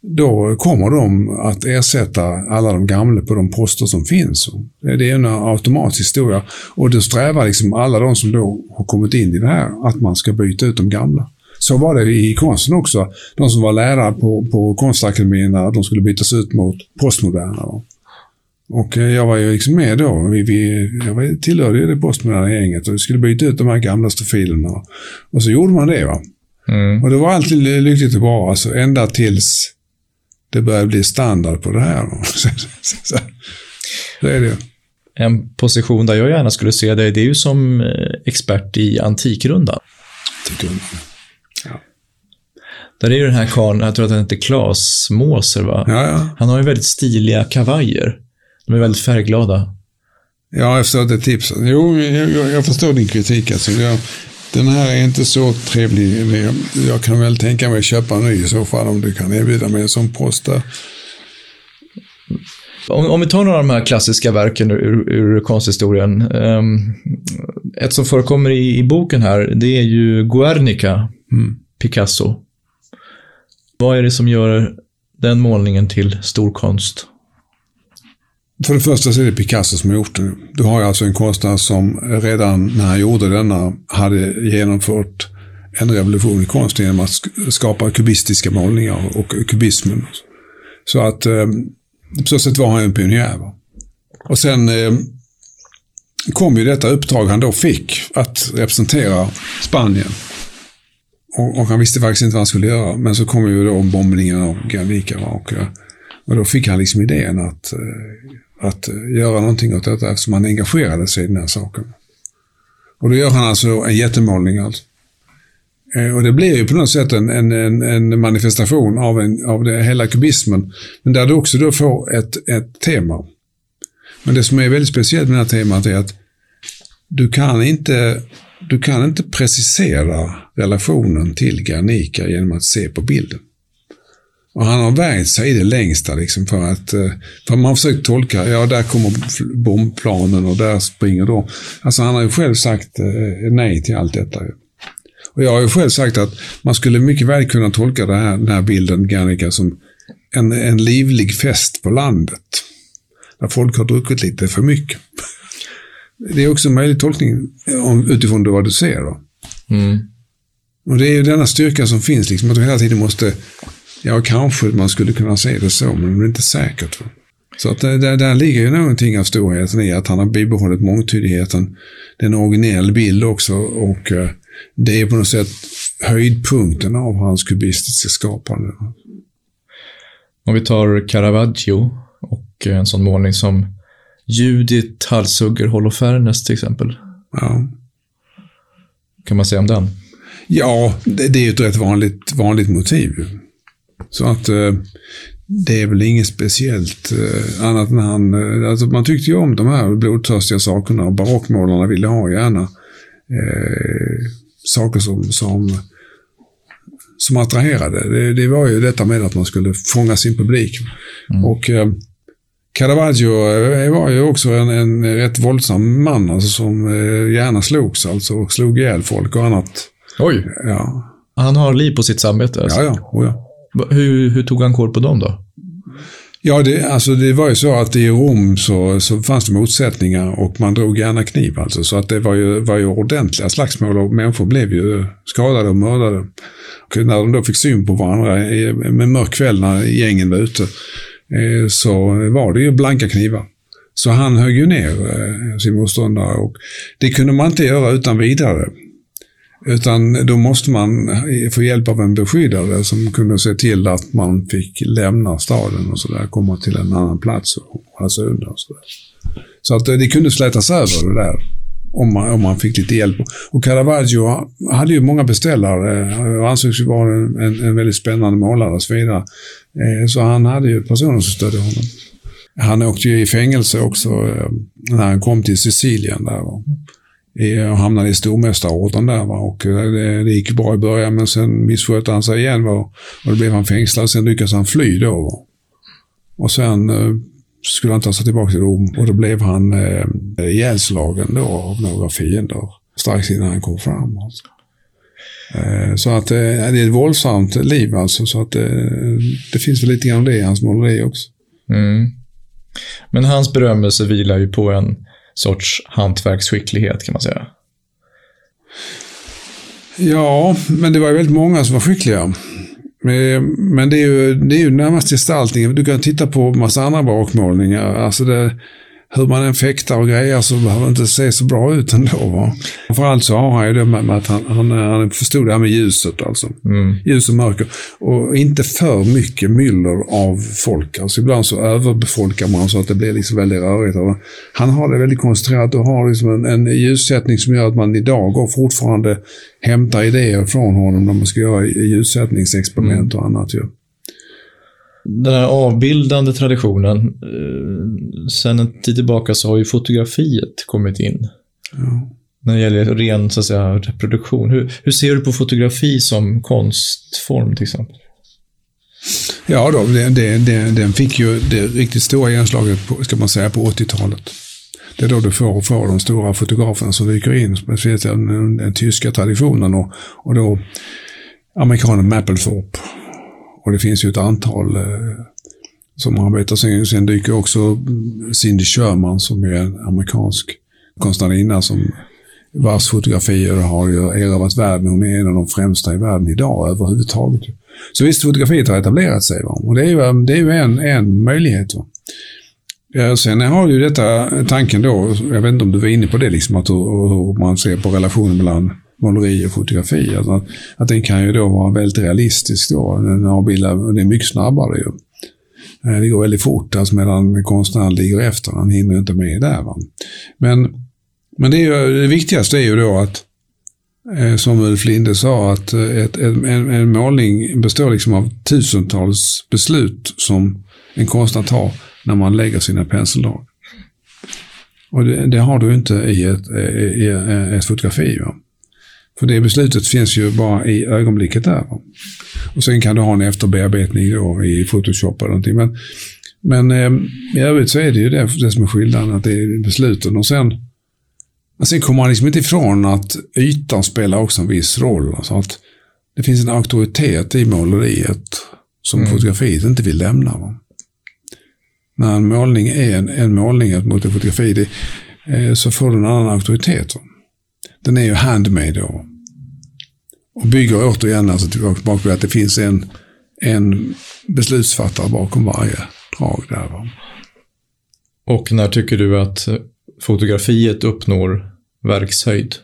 då kommer de att ersätta alla de gamla på de poster som finns. Det är en automatisk historia. Och då strävar liksom alla de som då har kommit in i det här att man ska byta ut de gamla. Så var det i konsten också. De som var lärare på, på konstakademin, de skulle bytas ut mot postmoderna. Och eh, jag var ju liksom med då. Vi, vi, jag tillhörde ju det postmoderna gänget och vi skulle byta ut de här gamla stofilerna. Och så gjorde man det. va. Mm. Och det var alltid lyckligt och bra, alltså, ända tills det börjar bli standard på det här. <laughs> så, så är det En position där jag gärna skulle se dig, det är ju som eh, expert i Antikrundan. Antikrundan, ja. Där är ju den här karln, jag tror att han heter Klas Måser, va? Ja, ja. Han har ju väldigt stiliga kavajer. De är väldigt färgglada. Ja, förstår det tipset. Jo, jag, jag, förstår din kritik. Alltså. Jag, den här är inte så trevlig. Jag kan väl tänka mig att köpa en ny i så fall om du kan erbjuda mig en sån post där. Om, om vi tar några av de här klassiska verken ur, ur konsthistorien. Um, ett som förekommer i, i, boken här, det är ju Guernica, mm. Picasso. Vad är det som gör den målningen till storkonst? För det första så är det Picasso som har gjort det. Du har alltså en konstnär som redan när han gjorde denna hade genomfört en revolution i konsten genom att skapa kubistiska målningar och kubismen. Så att eh, på så sätt var han en pionjär. Och sen eh, kom ju detta uppdrag han då fick att representera Spanien. Och, och, han visste faktiskt inte vad han skulle göra. Men så kom ju då bombningen av Guernica. Och, eh, och då fick han liksom idén att, eh, att göra någonting åt detta eftersom han engagerade sig i den här saken. Och då gör han alltså en jättemålning alltså. Eh, och det blir ju på något sätt en, en, en manifestation av, en, av det, hela kubismen. Men där du också då får ett, ett tema. Men det som är väldigt speciellt med det här temat är att du kan inte, du kan inte precisera relationen till Guernica genom att se på bilden. Och han har vägt sig i det längsta liksom för att, eh, för man har försökt tolka, ja där kommer bombplanen och där springer de. Alltså han har ju själv sagt eh, nej till allt detta. Och jag har ju själv sagt att man skulle mycket väl kunna tolka det här, den här bilden, Guernica, som en, en livlig fest på landet. Där folk har druckit lite för mycket. Det är också en möjlig tolkning om, utifrån vad du ser. Då. Mm. Och det är ju denna styrka som finns, liksom, att du hela tiden måste, ja kanske man skulle kunna se det så, men det är inte säkert. Så att där, där ligger ju någonting av storheten i att han har bibehållit mångtydigheten. Det är en originell bild också och eh, det är på något sätt höjdpunkten av hans kubistiska skapande. Om vi tar Caravaggio och en sån målning som Judit halshugger Holofernes till exempel. Ja. kan man säga om den? Ja, det, det är ju ett rätt vanligt, vanligt motiv. Så att eh, det är väl inget speciellt eh, annat än han... Eh, alltså man tyckte ju om de här blodtörstiga sakerna och barockmålarna ville ha gärna eh, saker som, som, som attraherade. Det, det, var ju detta med att man skulle fånga sin publik. Mm. Och eh, Caravaggio var ju också en, en rätt våldsam man alltså, som eh, gärna slogs alltså, och slog ihjäl folk och annat. Oj! Ja. Han har liv på sitt samvete? Alltså. Ja, ja. Oh, ja. Hur, hur tog han koll på dem då? Ja, det, alltså det var ju så att i Rom så, så fanns det motsättningar och man drog gärna kniv alltså. Så att det var ju, var ju ordentliga slagsmål och människor blev ju skadade och mördade. Och när de då fick syn på varandra med mörk kväll när gängen var ute eh, så var det ju blanka knivar. Så han högg ju ner eh, sin motståndare och det kunde man inte göra utan vidare. Utan då måste man få hjälp av en beskyddare som kunde se till att man fick lämna staden och sådär, komma till en annan plats och hålla sig undan. Så där. så att eh, det kunde slätas över det där om man, om man fick lite hjälp. Och Caravaggio hade ju många beställare eh, och ansågs ju vara en, en, en, väldigt spännande målare och så vidare. Eh, så han hade ju personer som stödde honom. Han åkte ju i fängelse också när han kom till Sicilien. Där och eh, hamnade i stormästarorden där. Va? Och eh, det, det gick bra i början men sen misskötte han sig igen va? och då blev han fängslad. Sen lyckades han fly då. Va? Och sen eh, skulle han ta sig tillbaka till Rom och då blev han eh, ihjälslagen då av några fiender strax innan han kom fram. Alltså. Eh, så att eh, det är ett våldsamt liv alltså. Så att eh, det finns väl lite grann det i hans måleri också. Mm. Men hans berömmelse vilar ju på en sorts hantverksskicklighet kan man säga. Ja, men det var ju väldigt många som var skickliga. Eh, men det är ju, det är ju närmast gestaltningen. Du kan titta på massa andra bakmålningar. Alltså det, hur man än fäktar och grejer så behöver det inte se så bra ut ändå. Va? Framförallt så har han ju det med, med att han, han, han förstod det här med ljuset alltså. Mm. Ljus och mörker. Och inte för mycket myller av folk. Alltså ibland så överbefolkar man så att det blir liksom väldigt rörigt. Han har det väldigt koncentrerat och har liksom en, en ljussättning som gör att man idag och fortfarande hämtar idéer från honom när man ska göra ljussättningsexperiment mm. och annat. Ju den här avbildande traditionen, eh, sen en tid tillbaka så har ju fotografiet kommit in. Ja. När det gäller ren så att säga, reproduktion. Hur, hur ser du på fotografi som konstform till exempel? Ja, då, det, det, det, den fick ju det riktigt stora genomslaget på, ska man säga, på 80-talet. Det är då du får, får de stora fotograferna som dyker in, speciellt den, den, den tyska traditionen och, och då amerikanen Mapplethorpe. Och det finns ju ett antal eh, som arbetar. Sen, sen dyker också Cindy Sherman som är en amerikansk konstnärinna som vars fotografier har ju erövrat världen. Hon är en av de främsta i världen idag överhuvudtaget. Så visst, fotografiet har etablerat sig. Va? Och det är ju, eh, det är ju en, en möjlighet. Va? Sen har ju detta tanken då, jag vet inte om du var inne på det, liksom, att hur man ser på relationen mellan måleri och fotografi. Alltså att, att den kan ju då vara väldigt realistisk då. Den avbildar, det är mycket snabbare ju. Eh, det går väldigt fort, alltså medan konstnären ligger efter. Han hinner inte med där. Va? Men, men det, är ju, det viktigaste är ju då att, eh, som Ulf Linde sa, att eh, ett, en, en målning består liksom av tusentals beslut som en konstnär tar när man lägger sina penseldrag. Och det, det, har du inte i ett, i ett fotografi. Va? För det beslutet finns ju bara i ögonblicket där. Och sen kan du ha en efterbearbetning då i Photoshop eller någonting. Men, men eh, i övrigt så är det ju det, det som är skillnaden, att det är besluten. Och sen, och sen kommer man liksom inte ifrån att ytan spelar också en viss roll. Alltså att det finns en auktoritet i måleriet som mm. fotografiet inte vill lämna. Va? När en målning är en, en målning mot ett fotografi, det, eh, så får den en annan auktoritet. Va? Den är ju handmade då. Och bygger återigen alltså tillbaka på att det finns en, en beslutsfattare bakom varje drag där. Va? Och när tycker du att fotografiet uppnår verkshöjd?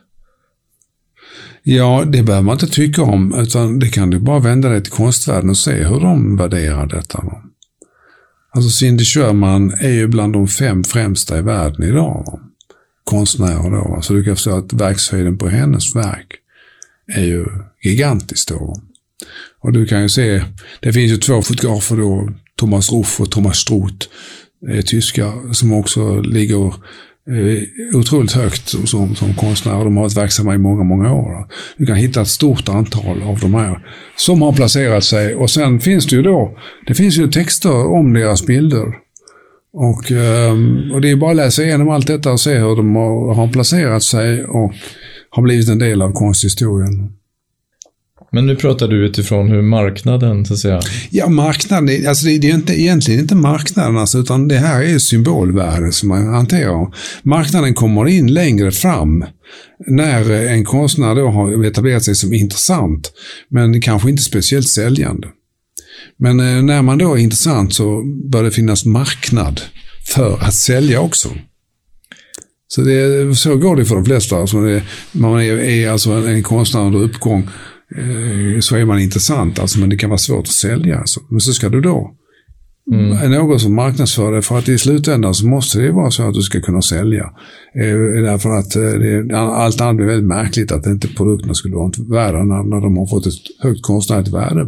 Ja, det behöver man inte tycka om, utan det kan du bara vända dig till konstvärlden och se hur de värderar detta. Va? Alltså Cindy Sherman är ju bland de fem främsta i världen idag. Va? Konstnärer då. Så du kan förstå att verkshöjden på hennes verk är ju gigantisk. då. Och du kan ju se, det finns ju två fotografer då, Thomas Ruff och Thomas Struth, eh, är tyskar, som också ligger eh, otroligt högt som, som konstnärer. De har varit verksamma i många, många år. Du kan hitta ett stort antal av de här som har placerat sig. Och sen finns det ju då, det finns ju texter om deras bilder. Och, ehm, och det är bara att läsa igenom allt detta och se hur de har, har placerat sig och har blivit en del av konsthistorien. Men nu pratar du utifrån hur marknaden, så att säga. Ja, marknaden, alltså det, är inte, egentligen inte marknaden, alltså, utan det här är symbolvärde som man hanterar. Marknaden kommer in längre fram när en konstnär då har etablerat sig som intressant, men kanske inte speciellt säljande. Men eh, när man då är intressant så bör det finnas marknad för att sälja också. Så, det, så går det för de flesta. Alltså det, man är, är alltså en, konstnär under uppgång eh, så är man intressant, alltså, men det kan vara svårt att sälja. Alltså. Men så ska du då Mm. Någon som marknadsför det. För att i slutändan så måste det vara så att du ska kunna sälja. Eh, därför att eh, det, allt annat blir väldigt märkligt att inte produkterna skulle vara värda när, när de har fått ett högt konstnärligt värde.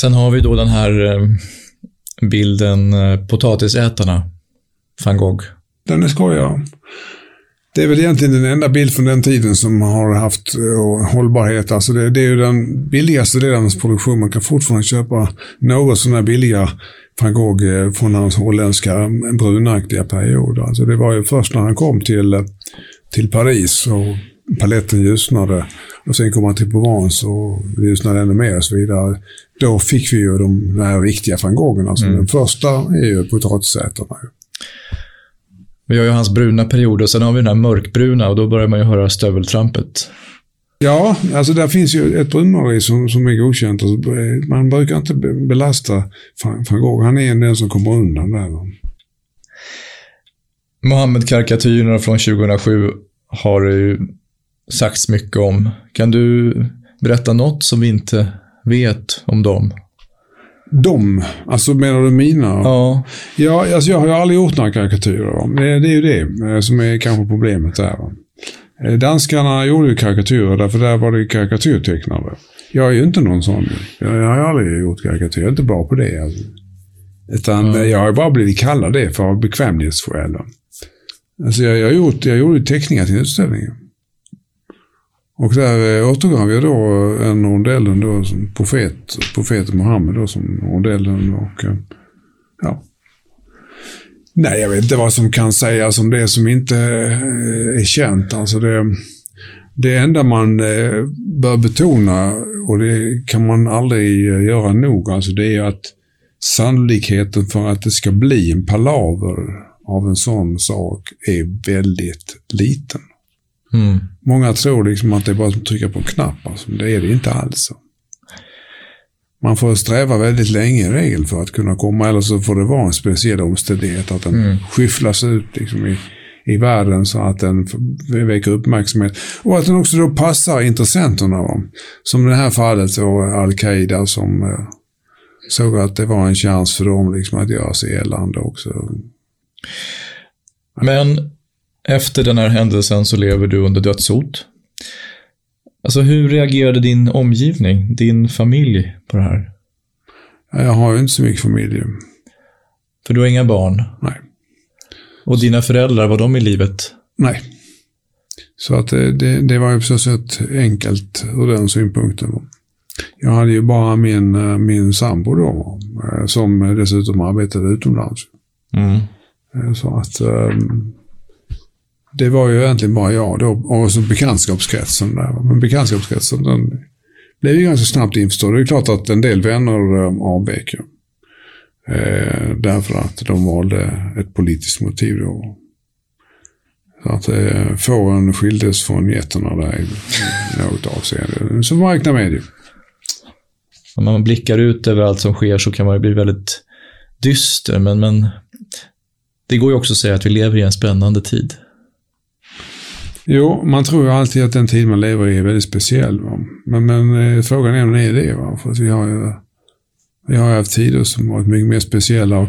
Sen har vi då den här eh, bilden eh, Potatisätarna, van Gogh. Den är skoj, Det är väl egentligen den enda bild från den tiden som har haft eh, hållbarhet. Alltså det, det, är ju den billigaste delen av produktion. Man kan fortfarande köpa något sådana billiga van Gogh från hans holländska brunaktiga period. Alltså det var ju först när han kom till, till Paris och paletten ljusnade och sen kom han till Provence och det ljusnade ännu mer och så vidare. Då fick vi ju de, här riktiga van Goghen. Alltså mm. Den första är ju potatisätarna. Vi har ju hans bruna period och sen har vi den här mörkbruna och då börjar man ju höra stöveltrampet. Ja, alltså där finns ju ett brunmåleri som, som är godkänt. Alltså, man brukar inte belasta van Gogh. Han är den som kommer undan där. Mohammed-karikatyrerna från 2007 har ju sagts mycket om. Kan du berätta något som vi inte vet om dem? De? Alltså menar du mina? Ja. Ja, alltså jag har ju aldrig gjort några karikatyrer. Det, det är ju det eh, som är kanske problemet där. Eh, danskarna gjorde ju karikatyrer därför där var det karikatyrtecknare. Jag är ju inte någon sån. Jag, har aldrig gjort karikatyr. Jag är inte bra på det. Alltså. Utan ja. jag har bara blivit kallad det för bekvämlighetsskäl. Alltså jag, jag, har gjort, jag gjorde teckningar till utställningen. Och där eh, återgav jag då eh, en rondellen då som profet, profeten Muhammed då som rondellen och eh, ja. Nej, jag vet inte vad som kan sägas om det som inte är känt. Alltså det, det enda man bör betona, och det kan man aldrig göra nog, alltså det är att sannolikheten för att det ska bli en palaver av en sån sak är väldigt liten. Mm. Många tror liksom att det är bara att trycka på en knapp. Alltså. Det är det inte alls. Man får sträva väldigt länge i regel för att kunna komma, eller så får det vara en speciell omständighet. Att den mm. skyfflas ut liksom, i, i världen så att den väcker uppmärksamhet. Och att den också då passar intressenterna. Va? Som i det här fallet så Al-Qaida som eh, såg att det var en chans för dem liksom, att göra sig gällande också. Men efter den här händelsen så lever du under dödshot. Alltså hur reagerade din omgivning, din familj på det här? Jag har ju inte så mycket familj. För du har inga barn? Nej. Och dina föräldrar, var de i livet? Nej. Så att det, det, det var ju på så sätt enkelt ur den synpunkten. Jag hade ju bara min, eh, min sambo då, eh, som dessutom arbetade utomlands. Mm. Eh, så att um, det var ju egentligen bara jag då och så bekantskapskretsen där. Men bekantskapskretsen den blev ju ganska snabbt införstådd. Det är klart att en del vänner eh, avvek. Eh, därför att de valde ett politiskt motiv då. Så att eh, fåren skildes från getterna där i något avseende. Så man räknar med det. Om man blickar ut över allt som sker så kan man bli väldigt dyster, men, men det går ju också att säga att vi lever i en spännande tid. Jo, man tror ju alltid att den tid man lever i är väldigt speciell. Va? Men, men eh, frågan är om det är det. Va? För vi har ju vi har haft tider som varit mycket mer speciella. Och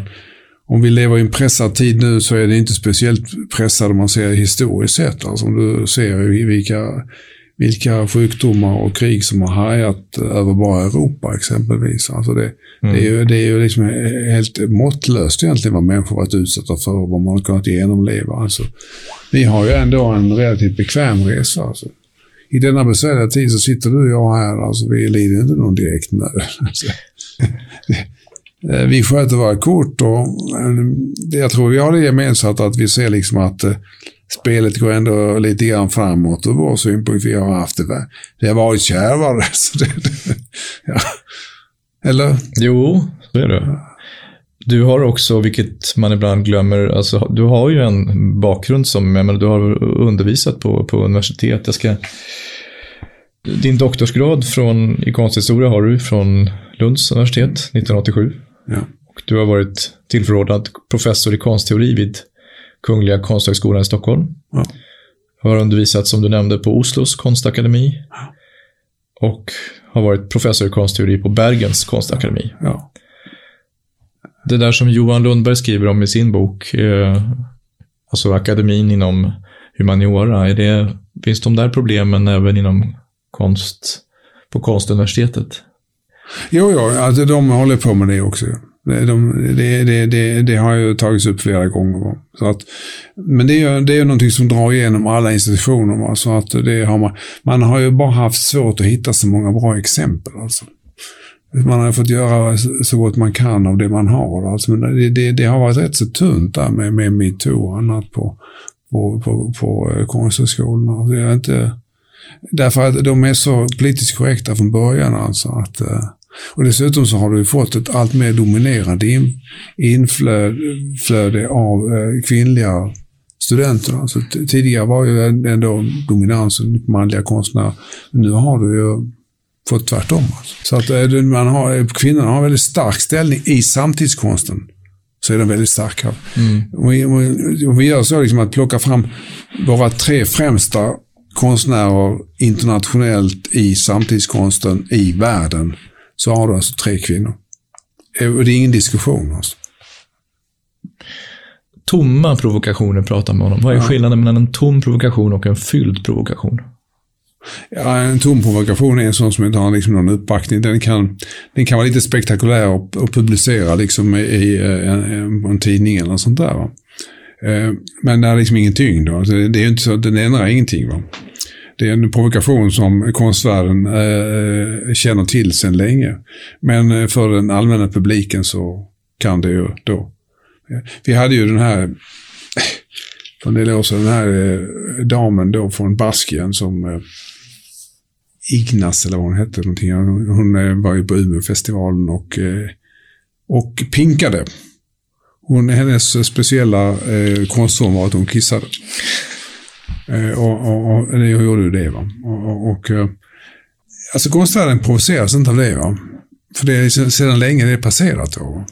om vi lever i en pressad tid nu så är det inte speciellt pressad om man ser historiskt sett. Alltså om du ser vilka, vilka sjukdomar och krig som har härjat över bara Europa exempelvis. Alltså det, mm. det är ju, det är ju liksom helt måttlöst egentligen vad människor varit utsatta för och vad man har kunnat genomleva. Alltså, vi har ju ändå en relativt bekväm resa. Alltså. I denna besvärliga tid så sitter du och jag här, alltså vi lider inte någon direkt nöd. <laughs> Alltså. vi sköter våra kort och jag tror vi har det gemensamt att vi ser liksom att eh, spelet går ändå lite grann framåt ur vår synpunkt. Vi har haft det, det har varit kärvare. <laughs> Så det, ja. Eller? Jo, så är det. Du har också, vilket man ibland glömmer, alltså, du har ju en bakgrund som, jag menar, du har undervisat på, på universitet. Jag ska, din doktorsgrad från, i konsthistoria har du från Lunds universitet 1987. Ja. Och du har varit tillförordnad professor i konstteori vid Kungliga Konsthögskolan i Stockholm. Ja. Har undervisat, som du nämnde, på Oslos konstakademi. Ja. Och har varit professor i konstteori på Bergens konstakademi. Ja. Det där som Johan Lundberg skriver om i sin bok, eh, alltså akademin inom humaniora, är det, finns de där problemen även inom konst, på konstuniversitetet? Jo, jo, alltså de håller på med det också. De, det, det, det, det, har ju tagits upp flera gånger. Så att, men det är ju det är någonting som drar igenom alla institutioner. Va? Så att det har man, man har ju bara haft svårt att hitta så många bra exempel. Alltså. Man har fått göra så gott man kan av det man har. Alltså, men det, det, det har varit rätt så tunt där med, med metoo och annat på, på, på, på eh, konsthögskolorna. Alltså, det är inte, därför att de är så politiskt korrekta från början. Alltså, att, eh, och dessutom så har du fått ett allt mer dominerande in, inflöde av eh, kvinnliga studenter. Alltså, tidigare var ju ändå dominansen manliga konstnärer. Nu har du ju fått tvärtom. Alltså. Så att eh, man har, kvinnorna har en väldigt stark ställning i samtidskonsten. Så är de väldigt starka. Mm. Och vi, och vi gör så liksom att plocka fram våra tre främsta konstnärer internationellt i samtidskonsten i världen så har du alltså tre kvinnor. Eh, och det är ingen diskussion. Alltså. Tomma provokationer pratar man om. Vad är ja. skillnaden mellan en tom provokation och en fylld provokation? Ja, en tom provokation är en sån som inte har liksom någon uppbackning. Den kan, den kan vara lite spektakulär och, och publicera liksom i, i en, en, tidning eller sånt där. Va? Eh, men det är liksom ingen tyngd. Alltså, det är inte så, den ändrar ingenting. Va? Det är en provokation som konstvärlden eh, eh, känner till sedan länge. Men eh, för den allmänna publiken så kan det ju då. Vi hade ju den här, eh, för en del år sedan, den här eh, damen då från Baskien som eh, Ignas eller vad hon hette. Någonting. Hon eh, var ju på Umeåfestivalen och, eh, och pinkade. Hon, hennes speciella eh, konstform var att hon kissade. Eh, och, och, och det gjorde ju det. Va? Och, och, eh, alltså konstvärlden provoceras inte av det. Va? För det är sedan länge det är passerat. Då.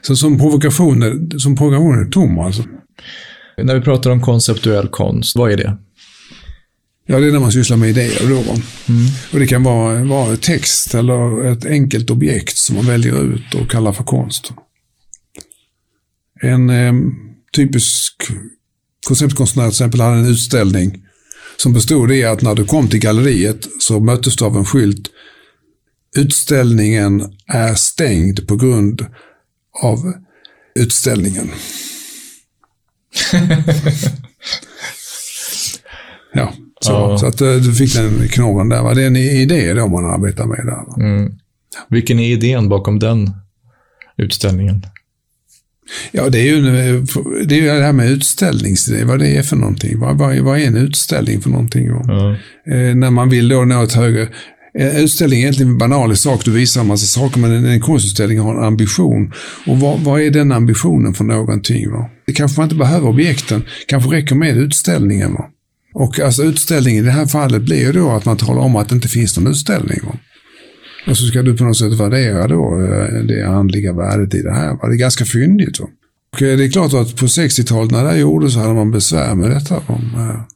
Så som provokationer, som provokationer är tom alltså. När vi pratar om konceptuell konst, vad är det? Ja, det är när man sysslar med idéer då. Mm. Och det kan vara, vara text eller ett enkelt objekt som man väljer ut och kallar för konst. En eh, typisk konceptkonstnär till exempel hade en utställning som bestod i att när du kom till galleriet så möttes du av en skylt. Utställningen är stängd på grund av utställningen. <laughs> ja, så, ja. så att eh, du fick den knorren där. Va? Det är en idé då man arbetar med där. Mm. Vilken är idén bakom den utställningen? Ja, det är ju det, är ju det här med utställningsidé, vad det är för någonting. Vad, vad, vad är en utställning för någonting? Ja. Eh, när man vill då nå ett högre... En utställning är egentligen en banal sak, du visar en massa saker, men en, en konstutställning har en ambition. Och vad, vad är den ambitionen för någonting? Va? Det kanske man inte behöver objekten, kanske räcker med utställningen. Va? Och alltså utställningen i det här fallet blir ju då att man talar om att det inte finns någon utställning. Va? Och så ska du på något sätt värdera då eh, det andliga värdet i det här. Det är ganska fyndigt. Va? Och eh, det är klart att på 60-talet när det här gjordes så hade man besvär med detta. Va?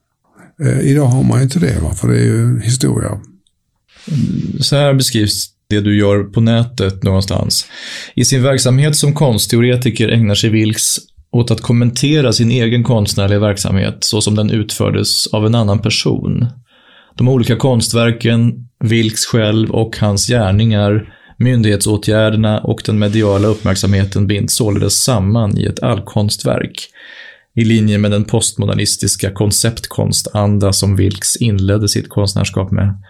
Eh, idag har man inte det, va? för det är ju historia. Mm, så här beskrivs det du gör på nätet någonstans. I sin verksamhet som konstteoretiker ägnar sig Vilks åt att kommentera sin egen konstnärliga verksamhet så som den utfördes av en annan person. De olika konstverken, Vilks själv och hans gärningar, myndighetsåtgärderna och den mediala uppmärksamheten binds således samman i ett allkonstverk, i linje med den postmodernistiska konceptkonstanda som Vilks inledde sitt konstnärskap med.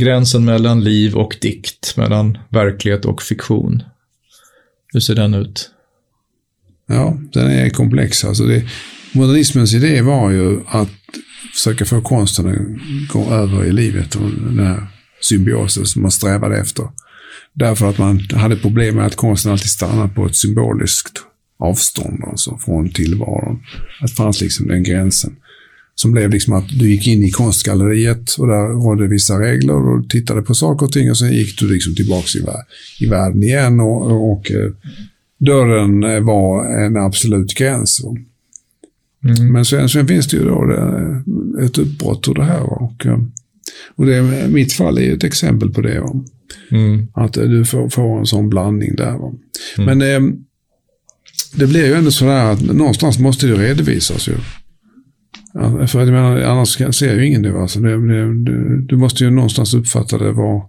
Gränsen mellan liv och dikt, mellan verklighet och fiktion. Hur ser den ut? Ja, den är komplex. Alltså det, modernismens idé var ju att försöka få konsten att gå över i livet och den här symbiosen som man strävade efter. Därför att man hade problem med att konsten alltid stannade på ett symboliskt avstånd alltså, från tillvaron. Att det fanns liksom den gränsen. Som blev liksom att du gick in i konstgalleriet och där rådde vissa regler och tittade på saker och ting och sen gick du liksom tillbaka i, i världen igen och, och och eh, dörren eh, var en absolut gräns. Mm. Men sen, sen, finns det ju då det, ett uppbrott ur det här. Och, och det, mitt fall är ju ett exempel på det. Mm. Att du får, får, en sån blandning där. Mm. Men eh, det blir ju ändå sådär att någonstans måste det redovisas ju. Ja, för jag menar, annars ser ju ingen det. Alltså. Det, det, du måste ju någonstans uppfatta det. Var,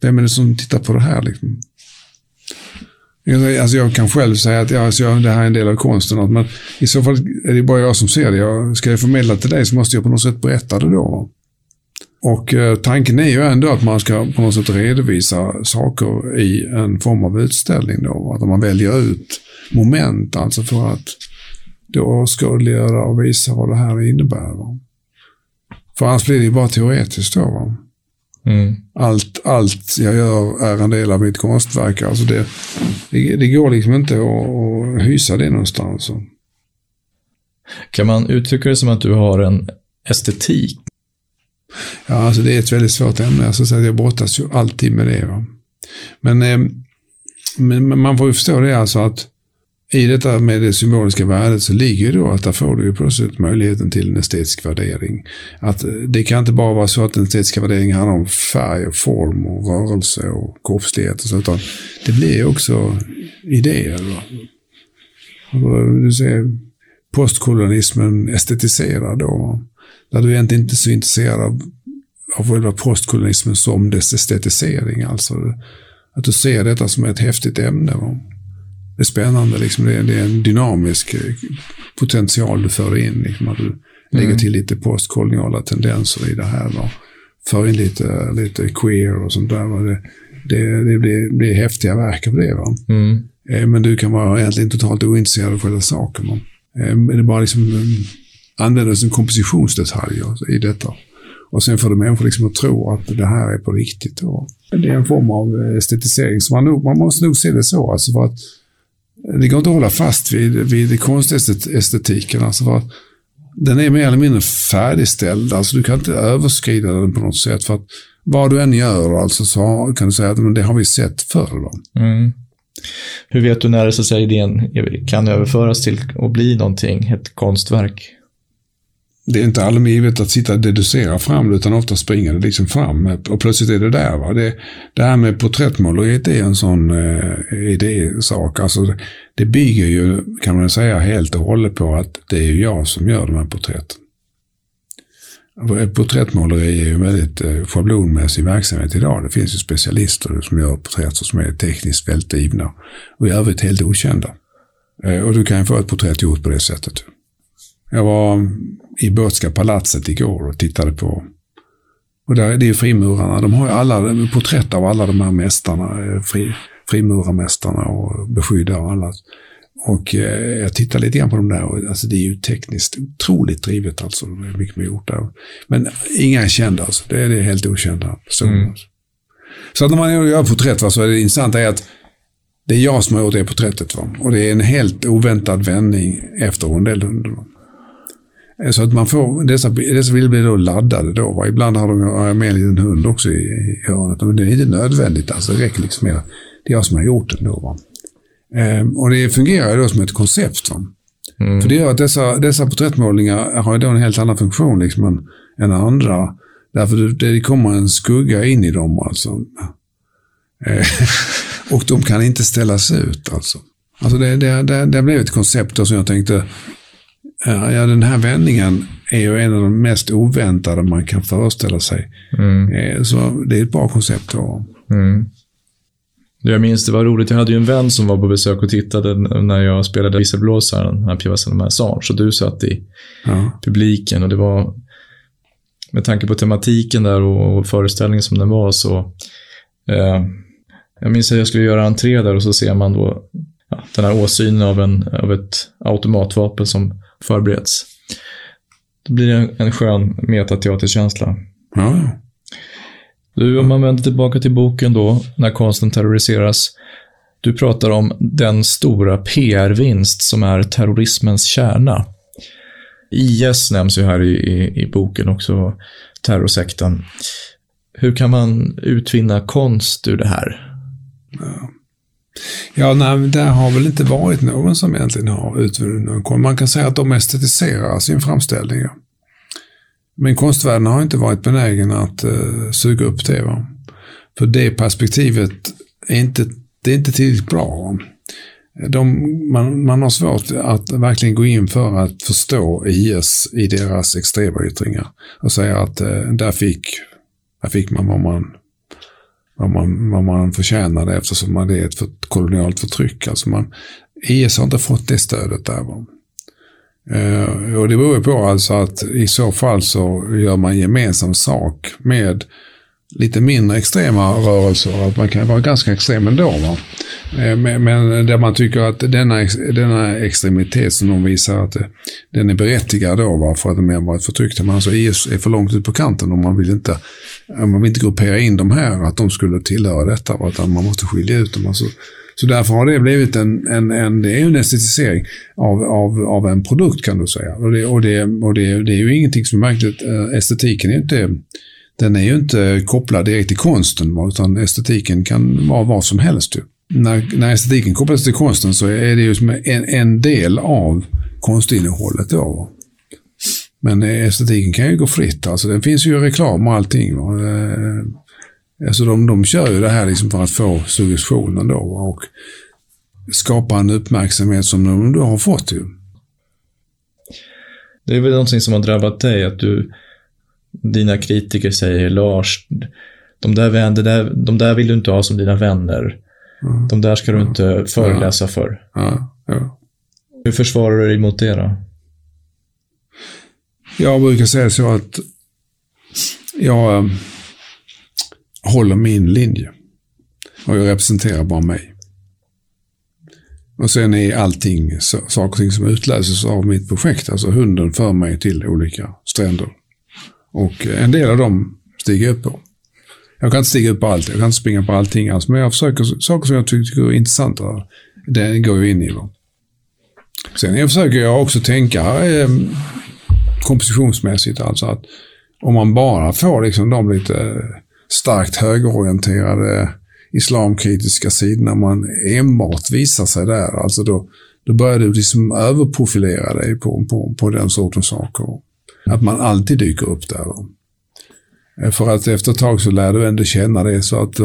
vem är det som tittar på det här? Liksom? Alltså jag kan själv säga att ja, alltså det här är en del av konsten. Men i så fall är det bara jag som ser det. Jag, ska jag förmedla till dig så måste jag på något sätt berätta det då. Och eh, tanken är ju ändå att man ska på något sätt redovisa saker i en form av utställning. Då. Att man väljer ut moment alltså för att då skådliggöra och visa vad det här innebär. Va? För annars blir det ju bara teoretiskt då. Va? Mm. Allt, allt jag gör är en del av mitt konstverk. Alltså det, det, det går liksom inte att, att hysa det någonstans. Kan man uttrycka det som att du har en estetik? Ja, alltså det är ett väldigt svårt ämne. Alltså, jag brottas ju alltid med det. Va? Men, eh, men man får ju förstå det alltså att i detta med det symboliska värdet så ligger ju då att där får du ju plötsligt möjligheten till en estetisk värdering. Att eh, det kan inte bara vara så att den estetiska värderingen handlar om färg och form och rörelse och kroppslighet och så, utan det blir ju också idéer. Du ser postkolonialismen estetiserad då. Där du egentligen inte är så intresserad av, av själva postkolonismen som dess estetisering. Alltså att du ser detta som ett häftigt ämne. Va? Det är spännande. Liksom. Det, är, det är en dynamisk eh, potential du för in. Liksom, att du Lägger Mm. till lite postkoloniala tendenser i det här. Va? För in lite, lite queer och sånt där. Va? Det, det, det blir, blir häftiga verk av det. Va? Mm. Eh, Men du kan vara egentligen totalt ointresserad av själva saken. va? Eh, Men det är bara liksom använder som kompositionsdetaljer i detta. Och sen får du människor liksom att tro att det här är på riktigt. Då. Det är en form av estetisering. Så man, nog, man måste nog se det så. Alltså för att det går inte att hålla fast vid, vid konstestetiken. Alltså för att den är mer eller mindre färdigställd. Alltså du kan inte överskrida den på något sätt. För att vad du än gör alltså, så kan du säga att men det har vi sett förr. Va? Mm. Hur vet du när så att säga, idén kan överföras till att bli någonting, ett konstverk? Det är inte allmänt givet att sitta och deducera fram det, utan ofta springer det liksom fram och plötsligt är det där. Va? Det, det här med porträttmåleriet är en sån eh, e idésak. Alltså, det, bygger ju, kan man säga, helt och hållet på att det är ju jag som gör de här porträtten. Eh, Porträttmåleri är ju en väldigt eh, schablonmässig verksamhet idag. Det finns ju specialister som gör porträtt som är tekniskt väldigt drivna och i övrigt helt okända. Eh, och du kan ju få ett porträtt gjort på det sättet. Jag var i Båtska palatset igår och tittade på och där, det är frimurarna. De har ju alla porträtt av alla de här mästarna, eh, fri, frimurarmästarna och beskyddare och alla. Och eh, jag tittade lite grann på dem där och alltså, det är ju tekniskt otroligt drivet alltså. Det är mycket man gjort där. Men inga är kända alltså. Det är, det är helt okända personer. Mm. Alltså. Så att när man gör porträtt va, så är det intressant är att det är jag som har gjort det porträttet. Va? Och det är en helt oväntad vändning efter rondellhunden. Så att man får, dessa, dessa bilder blir då laddade då. Va? Ibland har de med en liten hund också i, i hörnet. Men det är inte nödvändigt. Alltså, det räcker liksom med att det är jag som har gjort den då. Va? Ehm, och det fungerar då som ett koncept. Va? Mm. För det gör att dessa, dessa porträttmålningar har då en helt annan funktion liksom än, än andra. Därför det, det kommer en skugga in i dem alltså. Eh, och de kan inte ställas ut alltså. Alltså det, det, det, det blev ett koncept då som jag tänkte, ja den här vändningen är ju en av de mest oväntade man kan föreställa sig. Mm. Eh, så det är ett bra koncept. Mm. Jag minns det var roligt, jag hade ju en vän som var på besök och tittade när jag spelade visselblåsaren, den här pjäsen med Assange, och du satt i Ja. publiken och det var med tanke på tematiken där och, och föreställningen som den var så eh, jag minns att jag skulle göra entré där och så ser man då ja, den här åsynen av, en, av ett automatvapen som förbereds. Då blir det en, en skön metateaterkänsla. Ja. Du, om man vänder tillbaka till boken då, när konsten terroriseras. Du pratar om den stora PR-vinst som är terrorismens kärna. IS nämns ju här i, i, i boken också, terrorsekten. Hur kan man utvinna konst ur det här? Ja, nej, det har väl inte varit någon som egentligen har utvunnit någon konst. Man kan säga att de estetiserar sin framställning. Ja. Men konstvärlden har inte varit benägen att uh, suga upp det. Va? För det perspektivet är inte, det är inte tillräckligt bra. De, man, man har svårt att verkligen gå in för att förstå IS i deras extrema yttringar. Och säga att eh, där, fick, där fick man vad man vad man, vad man förtjänade eftersom man är ett för, kolonialt förtryck. Alltså man, IS har inte fått det stödet där. Va? Eh, och det beror ju på alltså att i så fall så gör man gemensam sak med lite mindre extrema rörelser. Att man kan vara ganska extrem ändå. Va? Eh, men, men där man tycker att denna, denna extremitet som de visar att eh, den är berättigad då va? för att de har varit förtryckta. Men alltså IS är för långt ut på kanten och man vill inte, eh, man vill inte gruppera in de här att de skulle tillhöra detta. Va? Utan man måste skilja ut dem. Alltså, så därför har det blivit en, en, en, det är en estetisering av, av, av en produkt kan du säga. Och det, och det, och det, det är ju ingenting som är märkligt. Estetiken är ju inte, den är ju inte kopplad direkt till konsten, utan estetiken kan vara vad som helst. Ju. När, när estetiken kopplas till konsten så är det ju som en, en del av konstinnehållet. Då. Men estetiken kan ju gå fritt. Alltså, det finns ju reklam och allting. Va. Eh, alltså de, de kör ju det här liksom för att få suggestionen då och skapa en uppmärksamhet som de då har fått ju. Det är väl någonting som har drabbat dig, att du, dina kritiker säger Lars, de där, vän, där, de där vill du inte ha som dina vänner. Ja. De där ska du inte föreläsa för. Ja. Hur försvarar du dig mot det då? Jag brukar säga så att jag äh, håller min linje. Och jag representerar bara mig. Och sen är allting saker och ting som utlöses av mitt projekt. Alltså hunden för mig till olika stränder. Och en del av dem stiger jag upp på. Jag kan inte stiga upp på allt, jag kan inte springa på allting alls, men jag försöker, saker som jag tycker är intressanta, det går jag in i. Då. Sen jag försöker jag också tänka eh, kompositionsmässigt, alltså att om man bara får liksom de lite starkt högerorienterade islamkritiska sidorna, man enbart visar sig där, alltså då, då börjar du liksom överprofilera dig på, på, på den sortens saker. Att man alltid dyker upp där. Då. Eh, för att efter ett tag så lär du ändå känna det så att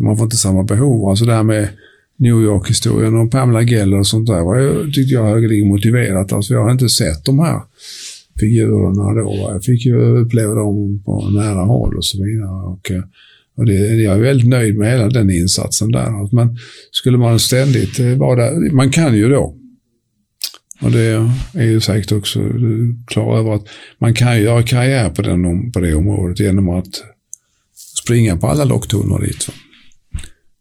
man får inte samma behov. Alltså det här med New York-historien och Pamela Geller och sånt där var ju, tyckte jag högeligen motiverat. Alltså jag har inte sett de här figurerna då. Jag fick ju uppleva dem på nära håll och så vidare. Och, eh, och det, jag är väldigt nöjd med hela den insatsen där. Men skulle man ständigt eh, vara där, man kan ju då och det är ju säkert också klar över att man kan ju göra karriär på, den, på det området genom att springa på alla locktoner dit.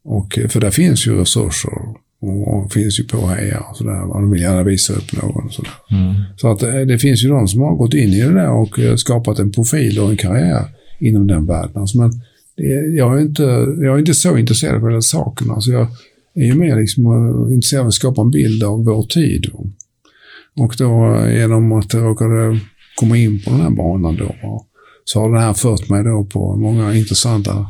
Och, för där finns ju resurser och finns ju påhejare och sådär. De vill gärna visa upp någon. Sådär. Mm. Så att det, det finns ju de som har gått in i det där och skapat en profil och en karriär inom den världen. Alltså, men det, jag, är inte, jag är inte så intresserad av den saken. Alltså jag är ju mer liksom intresserad av att skapa en bild av vår tid. Och då genom att jag råkade komma in på den här banan då, så har det här fört mig då på många intressanta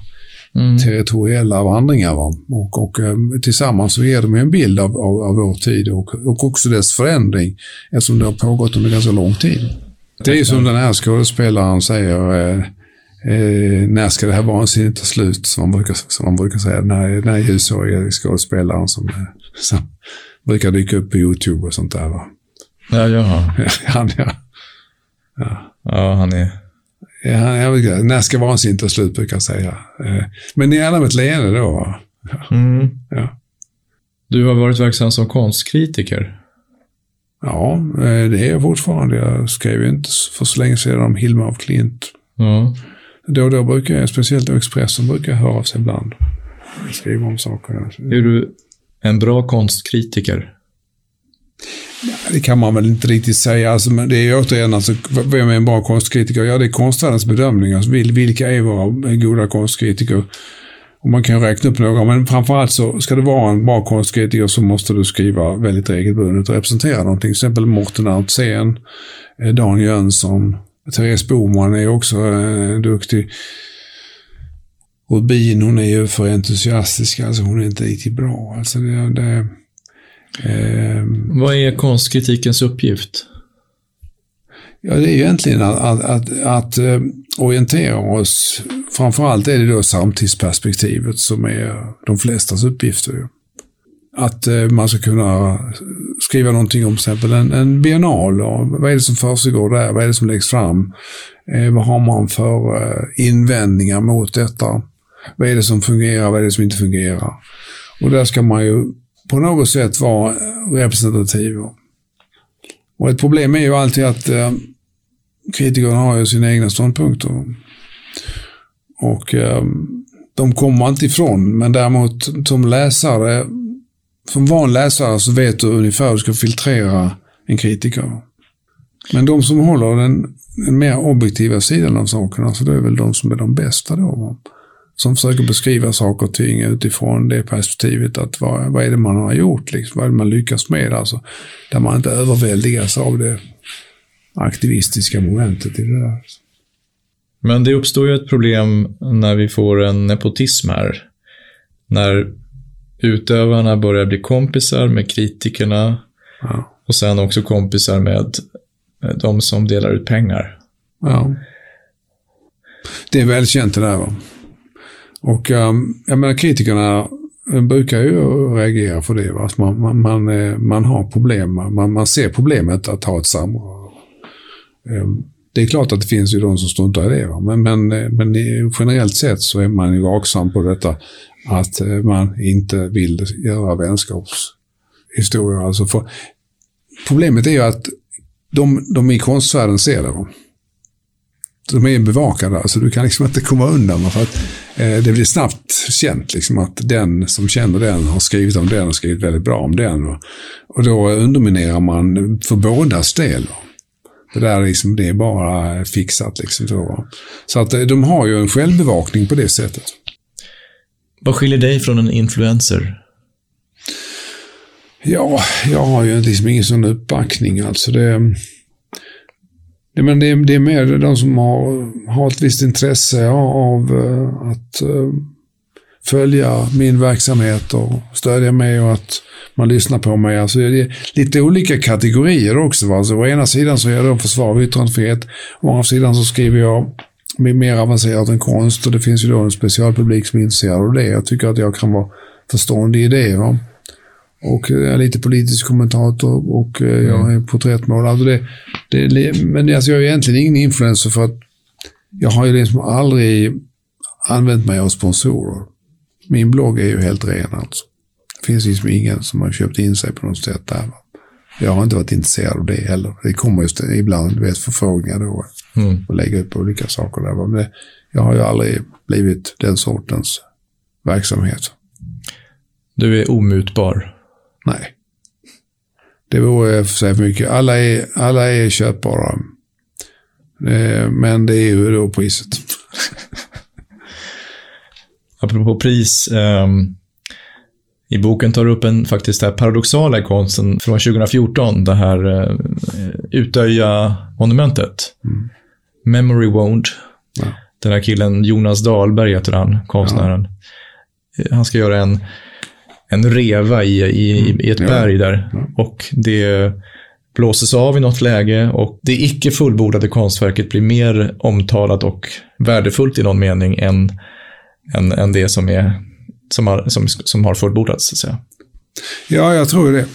mm. territoriella vandringar. Va? Och, och eh, tillsammans så ger de en bild av, av, av vår tid och, och också dess förändring eftersom det har pågått under ganska lång tid. Det är ju som den här skådespelaren säger, eh, eh, när ska det här vansinnet ta slut? Som man brukar, som man brukar säga. Den här, den här ljushåriga skådespelaren som, som brukar dyka upp på YouTube och sånt där. Va? Ja, jaha. <laughs> han, ja. ja. Ja, han är... Ja, jag vet, när ska vansinnet ta slut, brukar jag säga. Eh, men gärna med ett leende då. Ja. Mm. ja. Du har varit verksam som konstkritiker. Ja, eh, det är jag fortfarande. Jag skrev inte för så länge sedan om Hilma af Klint. Ja. Då och då brukar jag, speciellt Expressen, brukar jag höra av sig ibland. Skriva om saker. Är du en bra konstkritiker? Det kan man väl inte riktigt säga. Alltså, men det är återigen, alltså, vem är en bra konstkritiker? Ja, det är konstnärens bedömning. Alltså, vilka är våra goda konstkritiker? Och man kan räkna upp några, men framförallt så ska du vara en bra konstkritiker så måste du skriva väldigt regelbundet och representera någonting. Till exempel Morten Altsén, eh, Dan Jönsson, Therese Boman är också eh, duktig. Rubin, hon är ju för entusiastisk, alltså hon är inte riktigt bra. Alltså det, det vad är konstkritikens uppgift? Ja, det är ju egentligen att, att, att, att uh, orientera oss. Framförallt är det då samtidsperspektivet som är de flestas uppgifter. Att uh, man ska kunna skriva någonting om till exempel en, en biennal. Och vad är det som försiggår där? Vad är det som läggs fram? Uh, vad har man för invändningar mot detta? Vad är det som fungerar? Vad är det som inte fungerar? Och där ska man ju på något sätt vara representativ. Och ett problem är ju alltid att eh, kritikerna har ju sina egna ståndpunkter. Och eh, de kommer man inte ifrån, men däremot som läsare, som van läsare så vet du ungefär hur du ska filtrera en kritiker. Men de som håller den, den mer objektiva sidan av sakerna, så det är väl de som är de bästa då som försöker beskriva saker och ting utifrån det perspektivet att vad, vad är det man har gjort, liksom, vad är det man lyckas med, alltså. Där man inte överväldigas av det aktivistiska momentet i det där. Men det uppstår ju ett problem när vi får en nepotism här. När utövarna börjar bli kompisar med kritikerna ja. och sen också kompisar med de som delar ut pengar. Ja. Det är välkänt det där. Va? Och um, jag menar kritikerna eh, brukar ju reagera för det. Va? Att man, man, man, eh, man har problem, man, man ser problemet att ha ett samröre. Um, det är klart att det finns ju de som struntar i det. Va? Men, men, eh, men generellt sett så är man ju vaksam på detta att man inte vill göra vänskapshistorier. Alltså för, problemet är ju att de, de i konstvärlden ser det. Va? De är bevakade, alltså du kan liksom inte komma undan. För att eh, det blir snabbt känt liksom, att den som känner den har skrivit om den och skrivit väldigt bra om den. Och, och då underminerar man för bådas del. Det där liksom, det är bara fixat. Liksom, så. så att eh, de har ju en självbevakning på det sättet. Vad skiljer dig från en influencer? Ja, jag har ju liksom ingen sån uppbackning. Alltså det, det, men det, det är mer de som har, har ett visst intresse av eh, att uh, följa min verksamhet och stödja mig och att man lyssnar på mig. Alltså det är lite olika kategorier också. Va? Alltså, å ena sidan så är jag då försvar av yttrandefrihet. Å andra sidan så skriver jag mer avancerat än konst och det finns ju då en specialpublik som är intresserad av det. Jag tycker att jag kan vara förstående i det. Va? Och jag är lite politisk kommentator och eh, jag mm. är porträttmålare. Alltså det, det, men alltså jag är egentligen ingen influencer för att jag har ju liksom aldrig använt mig av sponsorer. Min blogg är ju helt ren alltså. Det finns liksom ingen som har köpt in sig på något sätt där. Jag har inte varit intresserad av det heller. Det kommer just ibland du vet, förfrågningar då. Mm. Och lägga upp olika saker där. Men det, jag har ju aldrig blivit den sortens verksamhet. Du är omutbar? Nej. Det vore för sig mycket. Alla är, alla är köpbara. Eh, men det är ju då priset. <laughs> Apropå pris. Um, I boken tar du upp en faktiskt här paradoxala konsten från 2014. Det här uh, Utöja-monumentet. Mm. Memory Wound. Ja. Den här killen, Jonas Dahlberg heter han, konstnären. Ja. Han ska göra en en reva i, i, mm. i ett ja. berg där. Och det blåses av i något läge och det icke fullbordade konstverket blir mer omtalat och värdefullt i någon mening än, än, än det som, är, som, har, som, som har fullbordats. Så att säga. Ja, jag tror det.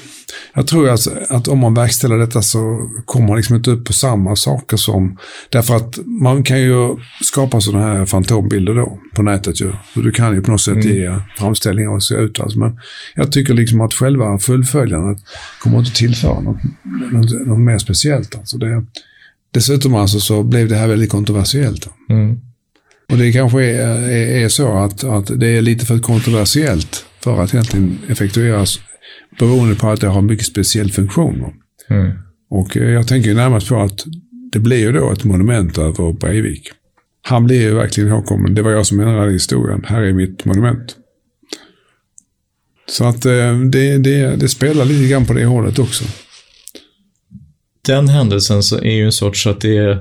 Jag tror att, att om man verkställer detta så kommer man liksom inte upp på samma saker som... Därför att man kan ju skapa sådana här fantombilder då på nätet ju. du kan ju på något sätt mm. ge framställningar och se ut. Alltså. Men jag tycker liksom att själva fullföljandet kommer inte tillföra något, något, något mer speciellt. Alltså det, dessutom alltså så blev det här väldigt kontroversiellt. Mm. Och det kanske är, är, är, så att, att det är lite för kontroversiellt för att egentligen effektueras beroende på att det har en mycket speciell funktion. Mm. Och eh, jag tänker närmast på att det blir ju då ett monument över Breivik. Han blir ju verkligen ihågkommen. Det var jag som ändrade historien. Här är mitt monument. Så att eh, det, det, det spelar lite grann på det hållet också. Den händelsen så är ju en sorts att det,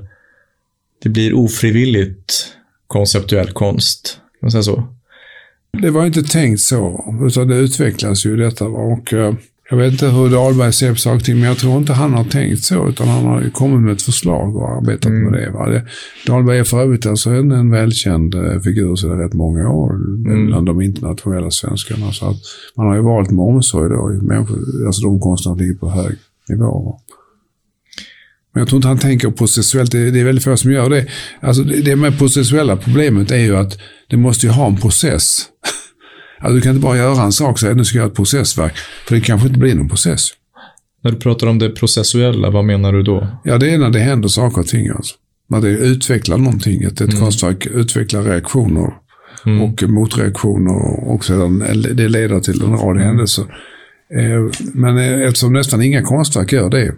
det blir ofrivilligt konceptuell konst. Kan man säga så? Det var inte tänkt så, utan det utvecklas ju detta. Och eh, jag vet inte hur Dahlberg ser på saker och ting, men jag tror inte han har tänkt så, utan han har kommit med ett förslag och arbetat mm. med det, va? det. Dahlberg är för övrigt alltså en, en välkänd eh, figur sedan rätt många år mm. bland de internationella svenskarna. Så att man har ju valt med omsorg då, människor, alltså de konstnärer ligger på hög nivå. Va? Men jag tror inte han tänker processuellt. Det, är väldigt få som gör det. Alltså det med processuella problemet är ju att det måste ju ha en process. <laughs> Alltså du kan inte bara göra en sak säga att nu ska jag göra ett processverk. För det kanske inte blir någon process. När du pratar om det processuella, vad menar du då? Ja, det är när det händer saker och ting. Alltså. När det utvecklar någonting. Ett, ett mm. konstverk utvecklar reaktioner mm. och motreaktioner och sedan det leder till en rad mm. händelser. Eh, men eftersom nästan inga konstverk gör det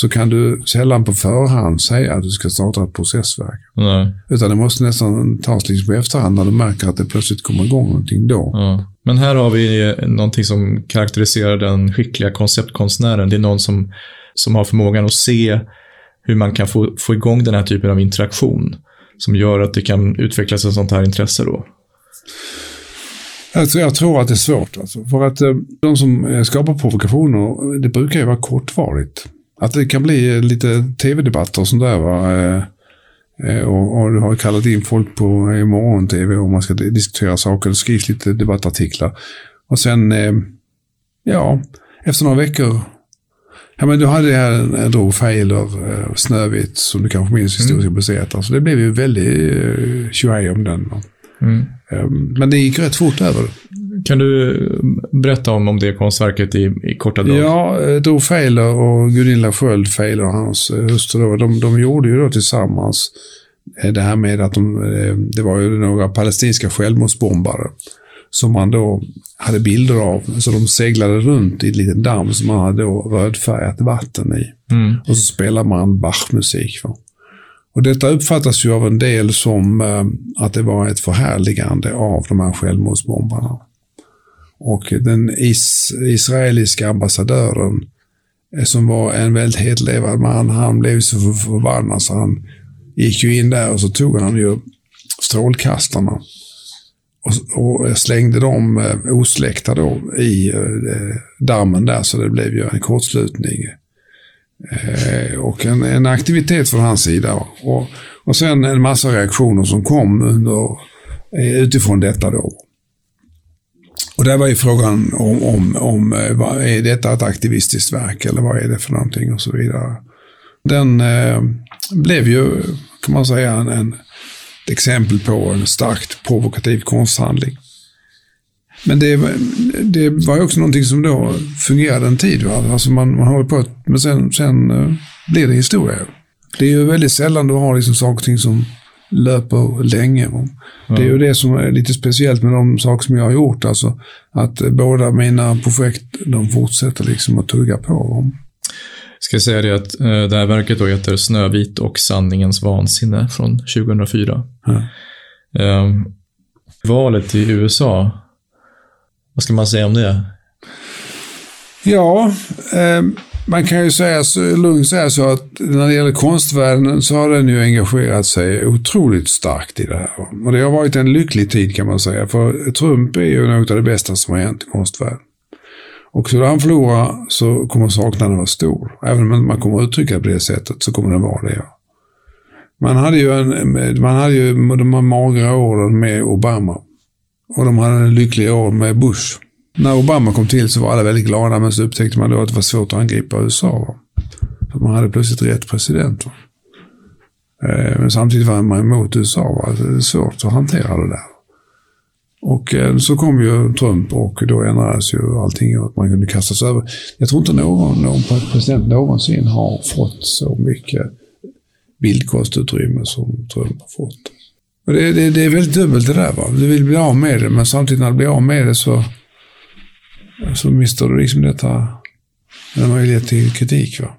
så kan du sällan på förhand säga att du ska starta ett processverk. Nej. Utan det måste nästan tas liksom på efterhand när du märker att det plötsligt kommer igång någonting då. Ja. Men här har vi någonting som karaktäriserar den skickliga konceptkonstnären. Det är någon som, som har förmågan att se hur man kan få, få igång den här typen av interaktion. Som gör att det kan utvecklas ett sånt här intresse då. Alltså jag tror att det är svårt. Alltså. För att eh, de som eh, skapar provokationer, det brukar ju vara kortvarigt. Att det kan bli lite tv-debatter och sånt där. Va? Eh, eh, och, och du har kallat in folk på morgon-tv och man ska diskutera saker. Det skrivs lite debattartiklar. Och sen, eh, ja, efter några veckor. Ja, men du hade här Drog Feiler, Snövit, som du kanske minns, historiska mm. museet. Alltså det blev ju väldigt tjohej om den. Mm. Men det gick rätt fort över. Kan du berätta om, om det konstverket i, i korta drag? Ja, eh, Dro Feiler och Gunilla Sköld Feiler, hans eh, hustru, de, de gjorde ju då tillsammans eh, det här med att de, eh, det var ju några palestinska självmordsbombare som man då hade bilder av. Så de seglade runt i en liten damm som man hade då rödfärgat vatten i. Mm. Och så spelar man Bach-musik. Och detta uppfattas ju av en del som eh, att det var ett förhärligande av de här självmordsbombarna. Och den is israeliska ambassadören, eh, som var en väldigt hetlevad man, han blev så förbannad så han gick ju in där och så tog han ju strålkastarna och, och eh, slängde dem eh, osläckta då i eh, dammen där så det blev ju en kortslutning. Och en, en aktivitet från hans sida. Och, och sen en massa reaktioner som kom under, utifrån detta då. Och där var ju frågan om, om, om eh, vad, är detta ett aktivistiskt verk eller vad är det för någonting och så vidare. Den eh, blev ju, kan man säga, en, en, ett exempel på en starkt provokativ konsthandling. Men det, det var ju också någonting som då fungerade en tid. Va? Alltså man, man håller på, men sen, sen eh, blir det historia. Det är ju väldigt sällan du har liksom saker och ting som löper länge. Va? Det är ju det som är lite speciellt med de saker som jag har gjort. Alltså att båda mina projekt, de fortsätter liksom att tugga på. Va? Ska säga det att eh, det här verket då heter Snövit och sanningens vansinne från 2004. Ja. Eh, valet i USA, vad ska man säga om det? Ja, eh, man kan ju säga så, lugnt säga så att när det gäller konstvärlden så har den ju engagerat sig otroligt starkt i det här. Och det har varit en lycklig tid kan man säga. För Trump är ju något av det bästa som har hänt i konstvärlden. Och skulle han förlora så kommer saknaden vara stor. Även om man kommer att uttrycka det på det sättet så kommer den vara det. Ja. Man hade ju, en, man hade ju de här magra åren med Obama. Och de hade en lycklig år med Bush. När Obama kom till så var alla väldigt glada, men så upptäckte man då att det var svårt att angripa USA. Va? För man hade plötsligt rätt president. Va? Eh, men samtidigt var man emot USA. Va? Det är svårt att hantera det där. Och eh, så kom ju Trump och då ändrades ju allting och man kunde kastas över. Jag tror inte någon, någon president någonsin har fått så mycket bildkostutrymme som Trump har fått. Det, det, det är väldigt dubbelt det där. Va? Du vill bli av med det, men samtidigt när du blir av med det så, så mister du liksom detta, en möjlighet till kritik. Va?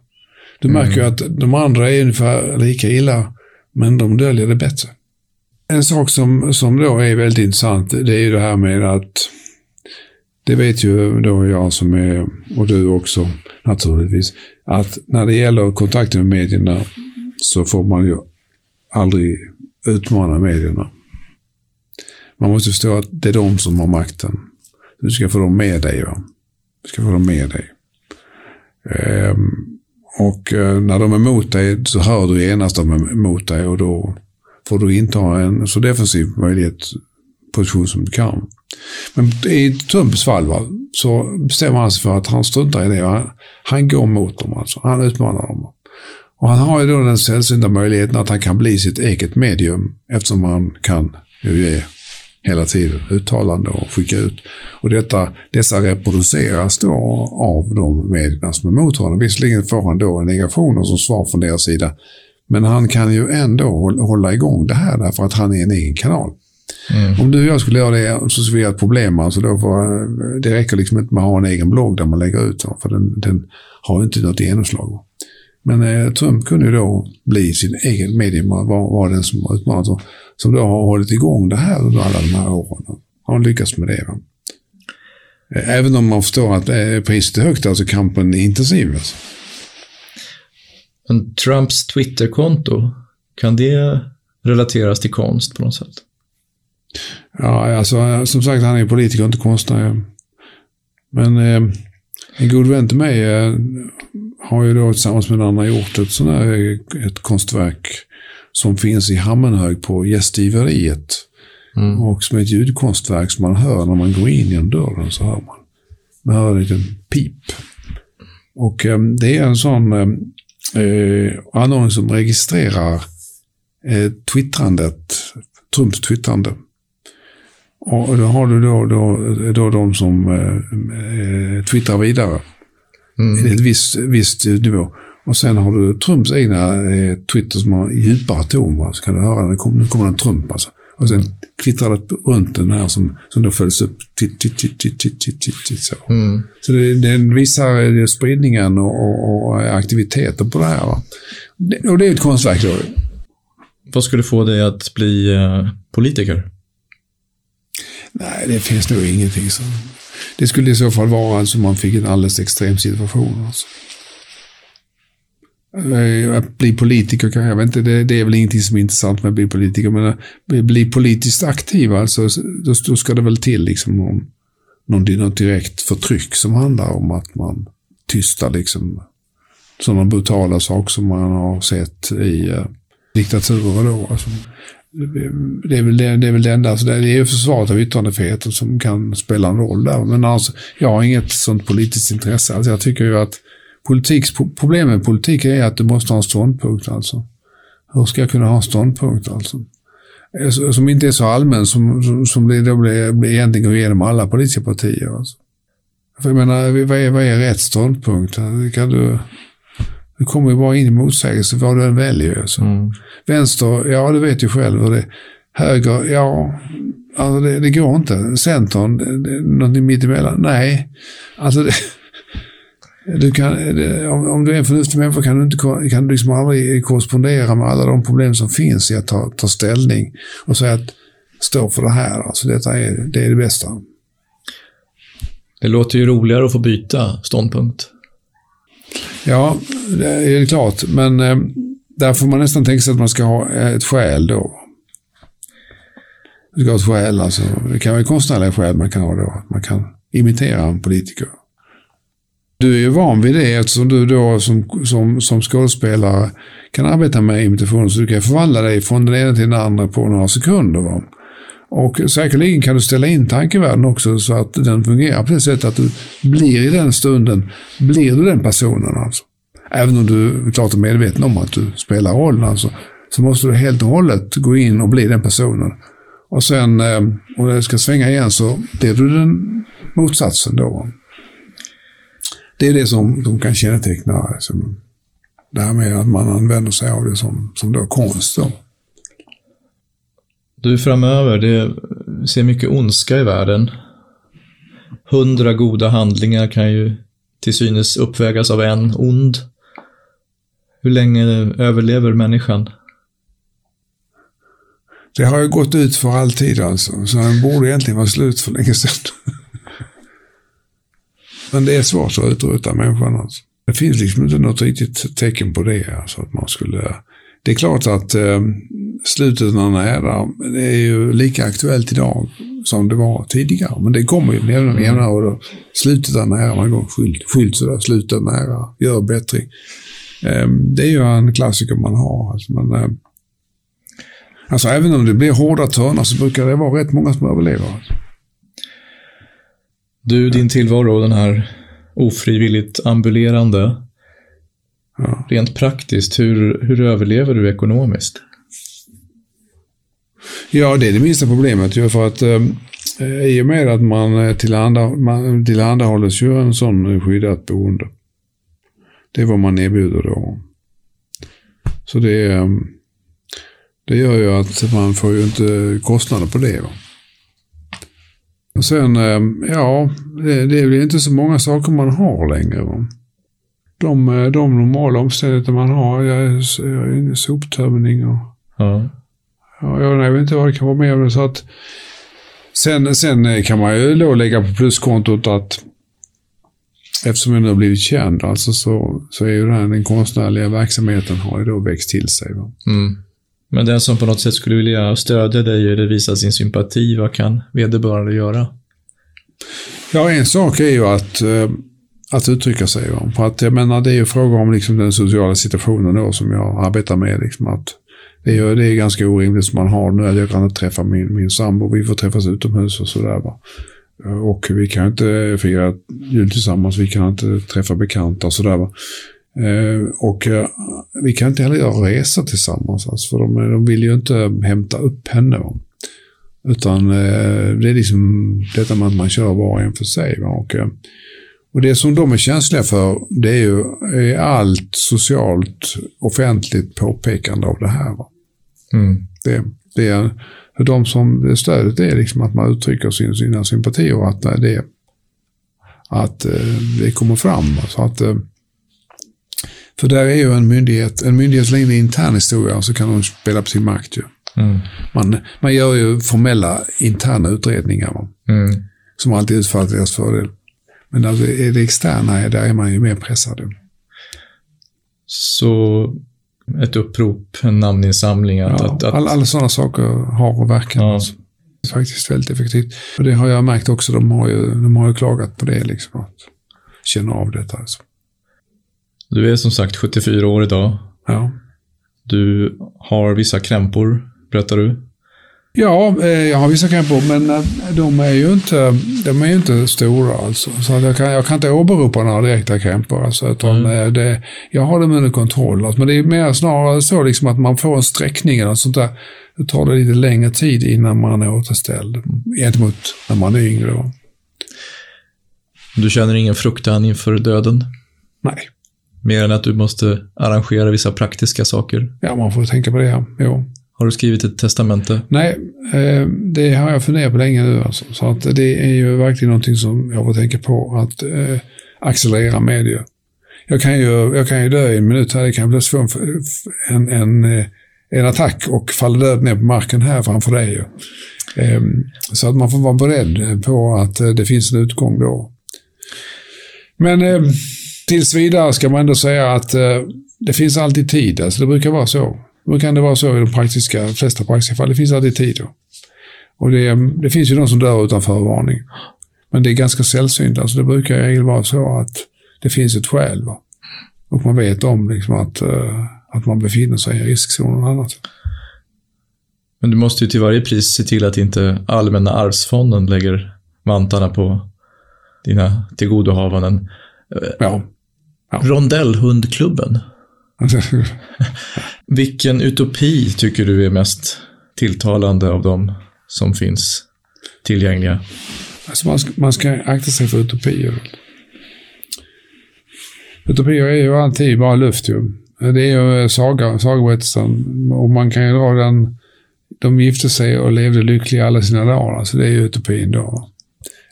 Du märker ju att de andra är ungefär lika illa, men de döljer det bättre. En sak som, som då är väldigt intressant, det är ju det här med att det vet ju då jag som är, och du också naturligtvis, att när det gäller kontakten med medierna så får man ju aldrig utmana medierna. Man måste förstå att det är de som har makten. Du ska få dem med dig. Va? Du ska få dem med dig. Ehm, och eh, när de är mot dig så hör du genast att de är emot dig och då får du inta en så defensiv möjlighet, position som du kan. Men i Trumps fall va, så bestämmer han sig för att han struntar i det. Han, han går mot dem alltså. Han utmanar dem. Och han har ju då den sällsynta möjligheten att han kan bli sitt eget medium eftersom han kan ju ge hela tiden uttalande och skicka ut. Och detta, dessa reproduceras då av de medierna som är emot honom. Visserligen får han då negationer som svar från deras sida. Men han kan ju ändå håll- hålla igång det här därför att han är en egen kanal. Mm. Om du och jag skulle göra det så skulle vi ha ett problem. Alltså då får, det räcker liksom inte med att ha en egen blogg där man lägger ut. För den, den har inte något genomslag. Men eh, Trump kunde ju då bli sin egen medium och var, var den som har utmanat. och Som då har hållit igång det här under alla de här åren. Har han lyckats med det. Va? Eh, Även om man förstår att eh, priset är högt, alltså kampen är intensiv. Alltså. Men Trumps Twitterkonto, kan det relateras till konst på något sätt? Ja, alltså som sagt, han är politiker inte konstnär. Men eh, en god vän till mig eh, har ju då tillsammans med en annan gjort ett sånt här, ett konstverk som finns i Hammenhög på Gästgiveriet. Mm. Och som är ett ljudkonstverk som man hör när man går in genom dörren så hör man. Man hör en liten pip. Och eh, det är en sån eh, eh, anordning som registrerar eh, twittrandet, Trumps twittrande. Och då har du då, då, då de som eh, eh, twittrar vidare Mm. i ett visst, visst nivå. Och sen har du Trumps egna eh, Twitter som har djupare ton. Va? Så kan du höra, nu kommer, nu kommer en Trump alltså. Och sen kvittrar det runt den här som, som då följs upp. Titt, titt, titt, titt, titt, titt, titt, så Mm. så det, det visar spridningen och, och, och aktiviteten på det här. Va? Det, och det är ett konstverk då. Vad skulle få dig att bli eh, politiker? Nej, det finns nog ingenting som... Det skulle i så fall vara alltså man fick en alldeles extrem situation. Alltså. Eh, att bli politiker, kan jag vet inte, det, det är väl ingenting som är intressant med att bli politiker, men att bli politiskt aktiv, alltså, då, då ska det väl till liksom om någon, något direkt förtryck som handlar om att man tystar liksom sådana brutala saker som man har sett i eh, diktaturer då. Alltså, det, är väl det, det är väl det enda, Så det är ju försvaret av yttrandefriheten som kan spela en roll där. Men alltså, jag har inget sånt politiskt intresse. Alltså, jag tycker ju att politiks, problemet med politik är att du måste ha en ståndpunkt. Alltså. Hur ska jag kunna ha en ståndpunkt? Alltså? alltså som inte är så allmän som, som, som det då blir, blir egentligen går igenom alla politiska partier. Alltså. För jag menar, vad är, vad är rätt ståndpunkt? Kan du, du kommer ju bara in i motsägelse vad du än väljer. Alltså. Mm. Vänster, ja du vet ju själv. hur det Höger, ja, alltså det, det går inte. Centern, det, någonting mittemellan, nej. Alltså det, du kan, om, om du är en förnuftig människa kan du, inte, kan du liksom aldrig korrespondera med alla de problem som finns i att ta, ta ställning och säga att stå för det här. Alltså detta är, det är det bästa. Det låter ju roligare att få byta ståndpunkt. Ja, det är klart. Men eh, där får man nästan tänka sig att man ska ha eh, ett skäl då. Du ska ha ett skäl, alltså. Det kan vara konstnärliga skäl man kan ha då. Man kan imitera en politiker. Du är ju van vid det eftersom du då som, som, som skådespelare kan arbeta med imitation. Så du kan förvandla dig från den ena till den andra på några sekunder. Va? Och säkerligen kan du ställa in tankevärlden också så att den fungerar på det sättet att du blir i den stunden, blir du den personen alltså. Även om du är klart är medveten om att du spelar rollen alltså, så måste du helt och hållet gå in och bli den personen. Och sen, eh, om det ska svänga igen så blir du den motsatsen då. Det är det som, som kan känneteckna liksom, det här med att man använder sig av det som, som då konst. Då. Du framöver, det ser mycket ondska i världen. Hundra goda handlingar kan ju till synes uppvägas av en ond. Hur länge överlever människan? Det har ju gått ut för alltid alltså, så den borde egentligen vara slut för länge sedan. <laughs> Men det är svårt att utrota människan alltså. Det finns liksom inte något riktigt tecken på det. Alltså att man skulle... Det är klart att eh, slutet är nära. Det är ju lika aktuellt idag som det var tidigare. Men det kommer ju med jämna mellanrum. och då Slutet är nära. Man går skylt, skylt sådär. Slutet är nära. Gör bättring. Eh, det är ju en klassiker man har. Alltså, men, eh, alltså även om det blir hårda törnar så brukar det vara rätt många som överlever. Alltså. Du, din tillvaro, den här ofrivilligt ambulerande. Ja. Rent praktiskt, hur, hur överlever du ekonomiskt? Ja, det är det minsta problemet ju för att eh, i och med att man eh, tillhanda, man tillhandahålles ju en sån skyddat boende. Det är vad man erbjuder då. Så det, eh, det gör ju att man får ju inte kostnader på det. Va? Och sen, eh, ja, det, det blir inte så många saker man har längre. Va? De, de normala omständigheter man har, jag är, jag är inne i soptömning och Ja. Ja, jag, jag vet inte vad det kan vara. Så att, sen, sen kan man ju då lägga på pluskontot att eftersom jag nu har blivit känd alltså så, så är ju den, här, den konstnärliga verksamheten har ju då växt till sig. Mm. Men den som på något sätt skulle vilja stödja dig eller visa sin sympati, vad kan vederbörande göra? Ja, en sak är ju att, eh, att uttrycka sig. om. För att jag menar, det är ju fråga om liksom den sociala situationen då som jag arbetar med. Liksom att det, är, det är ganska orimligt som man har nu. Jag kan inte träffa min, min sambo. Vi får träffas utomhus och sådär. Va? Och vi kan inte fira jul tillsammans. Vi kan inte träffa bekanta och sådär. Va? Eh, och eh, vi kan inte heller göra tillsammans. Alltså, för de, de vill ju inte hämta upp henne. Va? Utan eh, det är liksom detta med att man kör var och en för sig. Va? Och, och det som de är känsliga för, det är ju är allt socialt offentligt påpekande av det här. Mm. Det, det är, för de som det stödet är liksom att man uttrycker sin, sina sympatier och att det, att eh, det kommer fram. Så att, eh, för där är ju en myndighet, en myndighets längre intern historia så kan de spela på sin makt ju. Mm. Man, man gör ju formella interna utredningar? Mm. som alltid utfaller till deras fördel. Men alltså, är det externa, där är man ju mer pressad. Så ett upprop, en namninsamling. Att, Ja, att, att, alla, alla sådana saker har verkan. Ja. Alltså. Faktiskt väldigt effektivt. Och det har jag märkt också. De har ju, de har ju klagat på det. Liksom, att känna av detta. Alltså. Du är som sagt 74 år idag. Ja, Du har vissa krämpor, berättar du. Ja eh, jag har vissa krämpor, men eh, de är ju inte, de är ju inte stora. Alltså. Så jag, kan, jag kan inte åberopa några direkta krämpor. Alltså, utan, eh, det, jag har dem under kontroll. Alltså, men det är mer snarare så liksom, att man får en sträckning eller något sånt där. Det tar det lite längre tid innan man är återställd gentemot när man är yngre. Då. Du känner ingen fruktan inför döden? Nej. Mer än att du måste arrangera vissa praktiska saker. Ja, man får tänka på det. Ja. Jo. Har du skrivit ett testamente? Nej, eh, det har jag funderat på länge nu. Alltså. Så att det är ju verkligen någonting som jag får tänka på att eh, accelerera med. Ju. Jag, kan ju, jag kan ju dö i en minut här. Det kan bli svårt för en, en, eh, en attack och falla död ner på marken här framför dig. Ju. Eh, så att man får vara beredd på att eh, det finns en utgång då. Men eh, tills vidare ska man ändå säga att eh, det finns alltid tid. Alltså det brukar vara så. Då kan det vara så i de praktiska, flesta praktiska fall. Det finns alltid tid. Då. Och det, det finns ju de som dör utan förvarning. Men det är ganska sällsynt. Alltså det brukar i regel vara så att det finns ett skäl. Va? Och man vet om liksom att, eh, att man befinner sig i riskzonen och annat. Men du måste ju till varje pris se till att inte Allmänna arvsfonden lägger vantarna på dina tillgodohavanden. Ja. Rondellhundklubben. <laughs> <laughs> Vilken utopi tycker du är mest tilltalande av de som finns tillgängliga? Alltså man, ska, man ska akta sig för utopier. Utopier är ju alltid bara luft ju. Det är ju saga, sagoberättelsen. och man kan ju dra den. De gifte sig och levde lyckliga alla sina dagar. Alltså det är ju utopin då.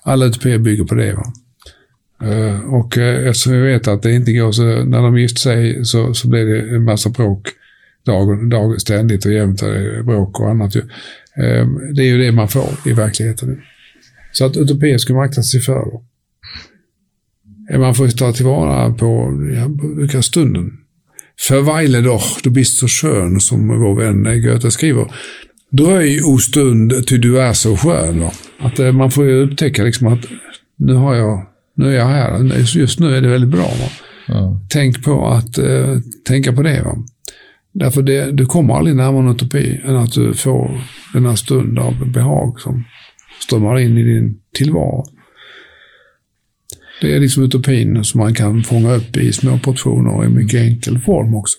Alla utopier bygger på det. Va? Eh, och eh, eftersom vi vet att det inte går så, när de gifte sig så, så blev det en massa bråk dag, dag, ständigt och jämt eh, bråk och annat. ju. Eh, Det är ju det man får i verkligheten. Så att utopier ska man akta sig för. Eh, Man får ju ta tillvara på ja, stunden. Verweile doch, du bist så skön, som vår vän Goethe skriver. Dröj, o stund, ty du är så skön. Va? Att eh, man får ju upptäcka liksom att nu har jag, nu är jag här, just nu är det väldigt bra. Ja. Tänk på att eh, tänka på det. Va? Därför det, du kommer aldrig närmare en utopi än att du får den här stund av behag som strömmar in i din tillvaro. Det är liksom utopin som man kan fånga upp i små portioner och i mycket enkel form också.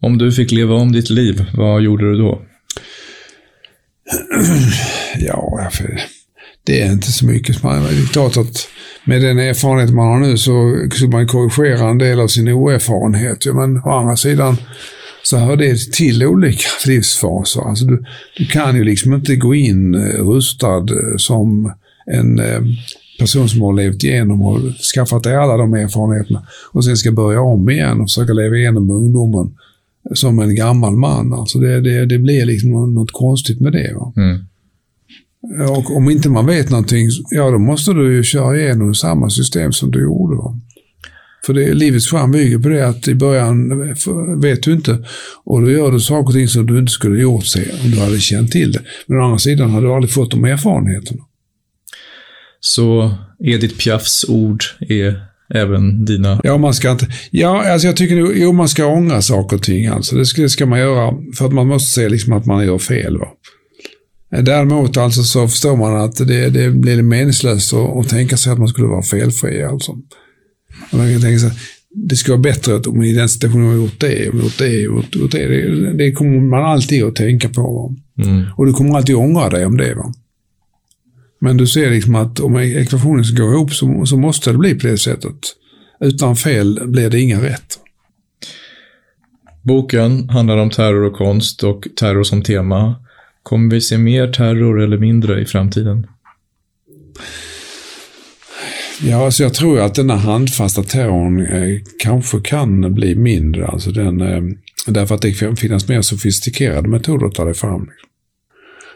Om du fick leva om ditt liv, vad gjorde du då? <clears throat> Ja, det är inte så mycket. Man, det är klart att med den erfarenhet man har nu så skulle man korrigera en del av sin oerfarenhet. Men å andra sidan så hör det till olika livsfaser. Alltså du, du kan ju liksom inte gå in eh, rustad eh, som en eh, person som har levt igenom och skaffat dig alla de erfarenheterna och sen ska börja om igen och försöka leva igenom ungdomen som en gammal man. Alltså det, det, det blir liksom något konstigt med det. Va? Mm. Och om inte man vet någonting, ja då måste du ju köra igenom samma system som du gjorde. Va? För det, livets charm bygger på det att i början vet du inte och då gör du saker och ting som du inte skulle gjort sig om du hade känt till det. Men å andra sidan hade du aldrig fått de erfarenheterna. Så Edith Piafs ord är även dina? Ja, man ska inte... Ja, alltså jag tycker nog, jo, man ska ångra saker och ting. Alltså. Det, ska, det ska man göra för att man måste se liksom att man gör fel. Va? Däremot alltså så förstår man att det, det blir meningslöst att, att tänka sig att man skulle vara felfri. Alltså. Man kan tänka sig, det skulle vara bättre att om i den situationen har gjort det, och gjort det, och gjort, det. det. Det kommer man alltid att tänka på. Mm. Och du kommer alltid ångra dig om det. Va? Men du ser liksom att om ekvationen ska gå ihop så, så måste det bli på det sättet. Utan fel blir det inga rätt. Boken handlar om terror och konst och terror som tema. Kommer vi se mer terror eller mindre i framtiden? Ja, alltså jag tror att den här handfasta terrorn eh, kanske kan bli mindre. Alltså den, eh, därför att det kan finnas mer sofistikerade metoder att ta det fram.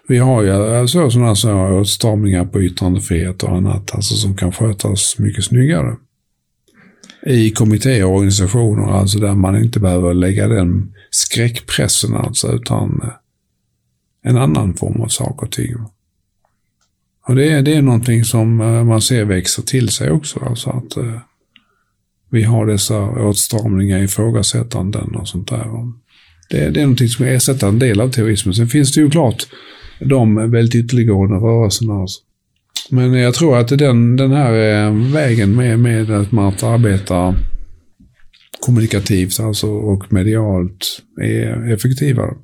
Vi har ju alltså, sådana så åtstramningar på yttrandefrihet och annat alltså, som kan skötas mycket snyggare. I kommittéer och organisationer, alltså där man inte behöver lägga den skräckpressen alltså, utan eh, en annan form av saker och ting. Och det är, det är någonting som eh, man ser växer till sig också. Alltså att eh, vi har dessa åtstramningar, ifrågasättanden och sånt där. Det, det är någonting som ersätter en del av terrorismen. Sen finns det ju klart de väldigt ytterliggående rörelserna. Alltså. Men jag tror att den, den här eh, vägen med, med att man arbetar kommunikativt alltså, och medialt är effektivare.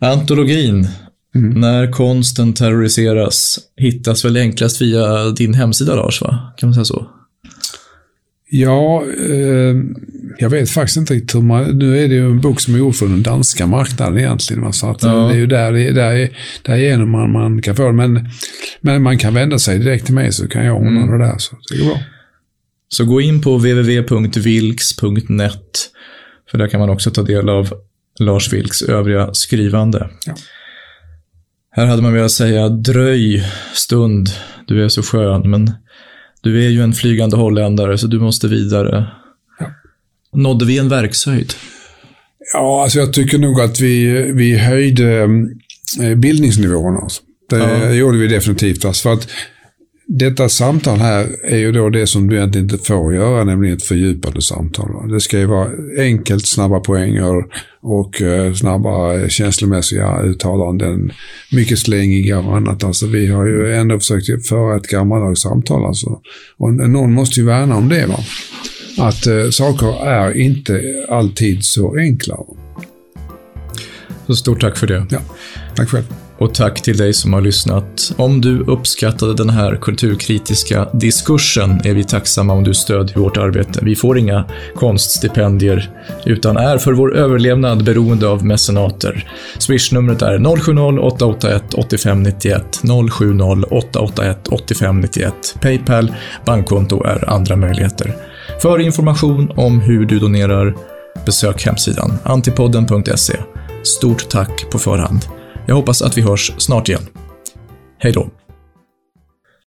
Antologin, mm. När konsten terroriseras, hittas väl enklast via din hemsida Lars, va? Kan man säga så? Ja, eh, jag vet faktiskt inte riktigt hur man... Nu är det ju en bok som är gjord för den danska marknaden egentligen. Så att ja. det är ju där, där, därigenom man, man kan få det. Men, men man kan vända sig direkt till mig så kan jag ordna mm. det där. Så det går bra. Så gå in på www.vilks.net. För där kan man också ta del av Lars Vilks övriga skrivande. Ja. Här hade man velat säga dröj stund, du är så skön, men du är ju en flygande holländare så du måste vidare. Ja. Nådde vi en verkshöjd? Ja, alltså jag tycker nog att vi, vi höjde eh, bildningsnivån. Alltså. Det ja. gjorde vi definitivt. Alltså för att detta samtal här är ju då det som du egentligen inte får göra, nämligen ett fördjupande samtal. Va? Det ska ju vara enkelt, snabba poänger och eh, snabba känslomässiga uttalanden. Mycket slängiga och annat. Alltså, vi har ju ändå försökt föra ett gammaldags samtal. Alltså. Och någon måste ju värna om det. Va? Att eh, saker är inte alltid så enkla. Så stort tack för det. Ja, tack själv. Och tack till dig som har lyssnat. Om du uppskattade den här kulturkritiska diskursen är vi tacksamma om du stödjer vårt arbete. Vi får inga konststipendier, utan är för vår överlevnad beroende av mecenater. Swishnumret är 070-881 8591 070-881 8591. Paypal, bankkonto är andra möjligheter. För information om hur du donerar, besök hemsidan antipodden.se. Stort tack på förhand. Jag hoppas att vi hörs snart igen. Hej då!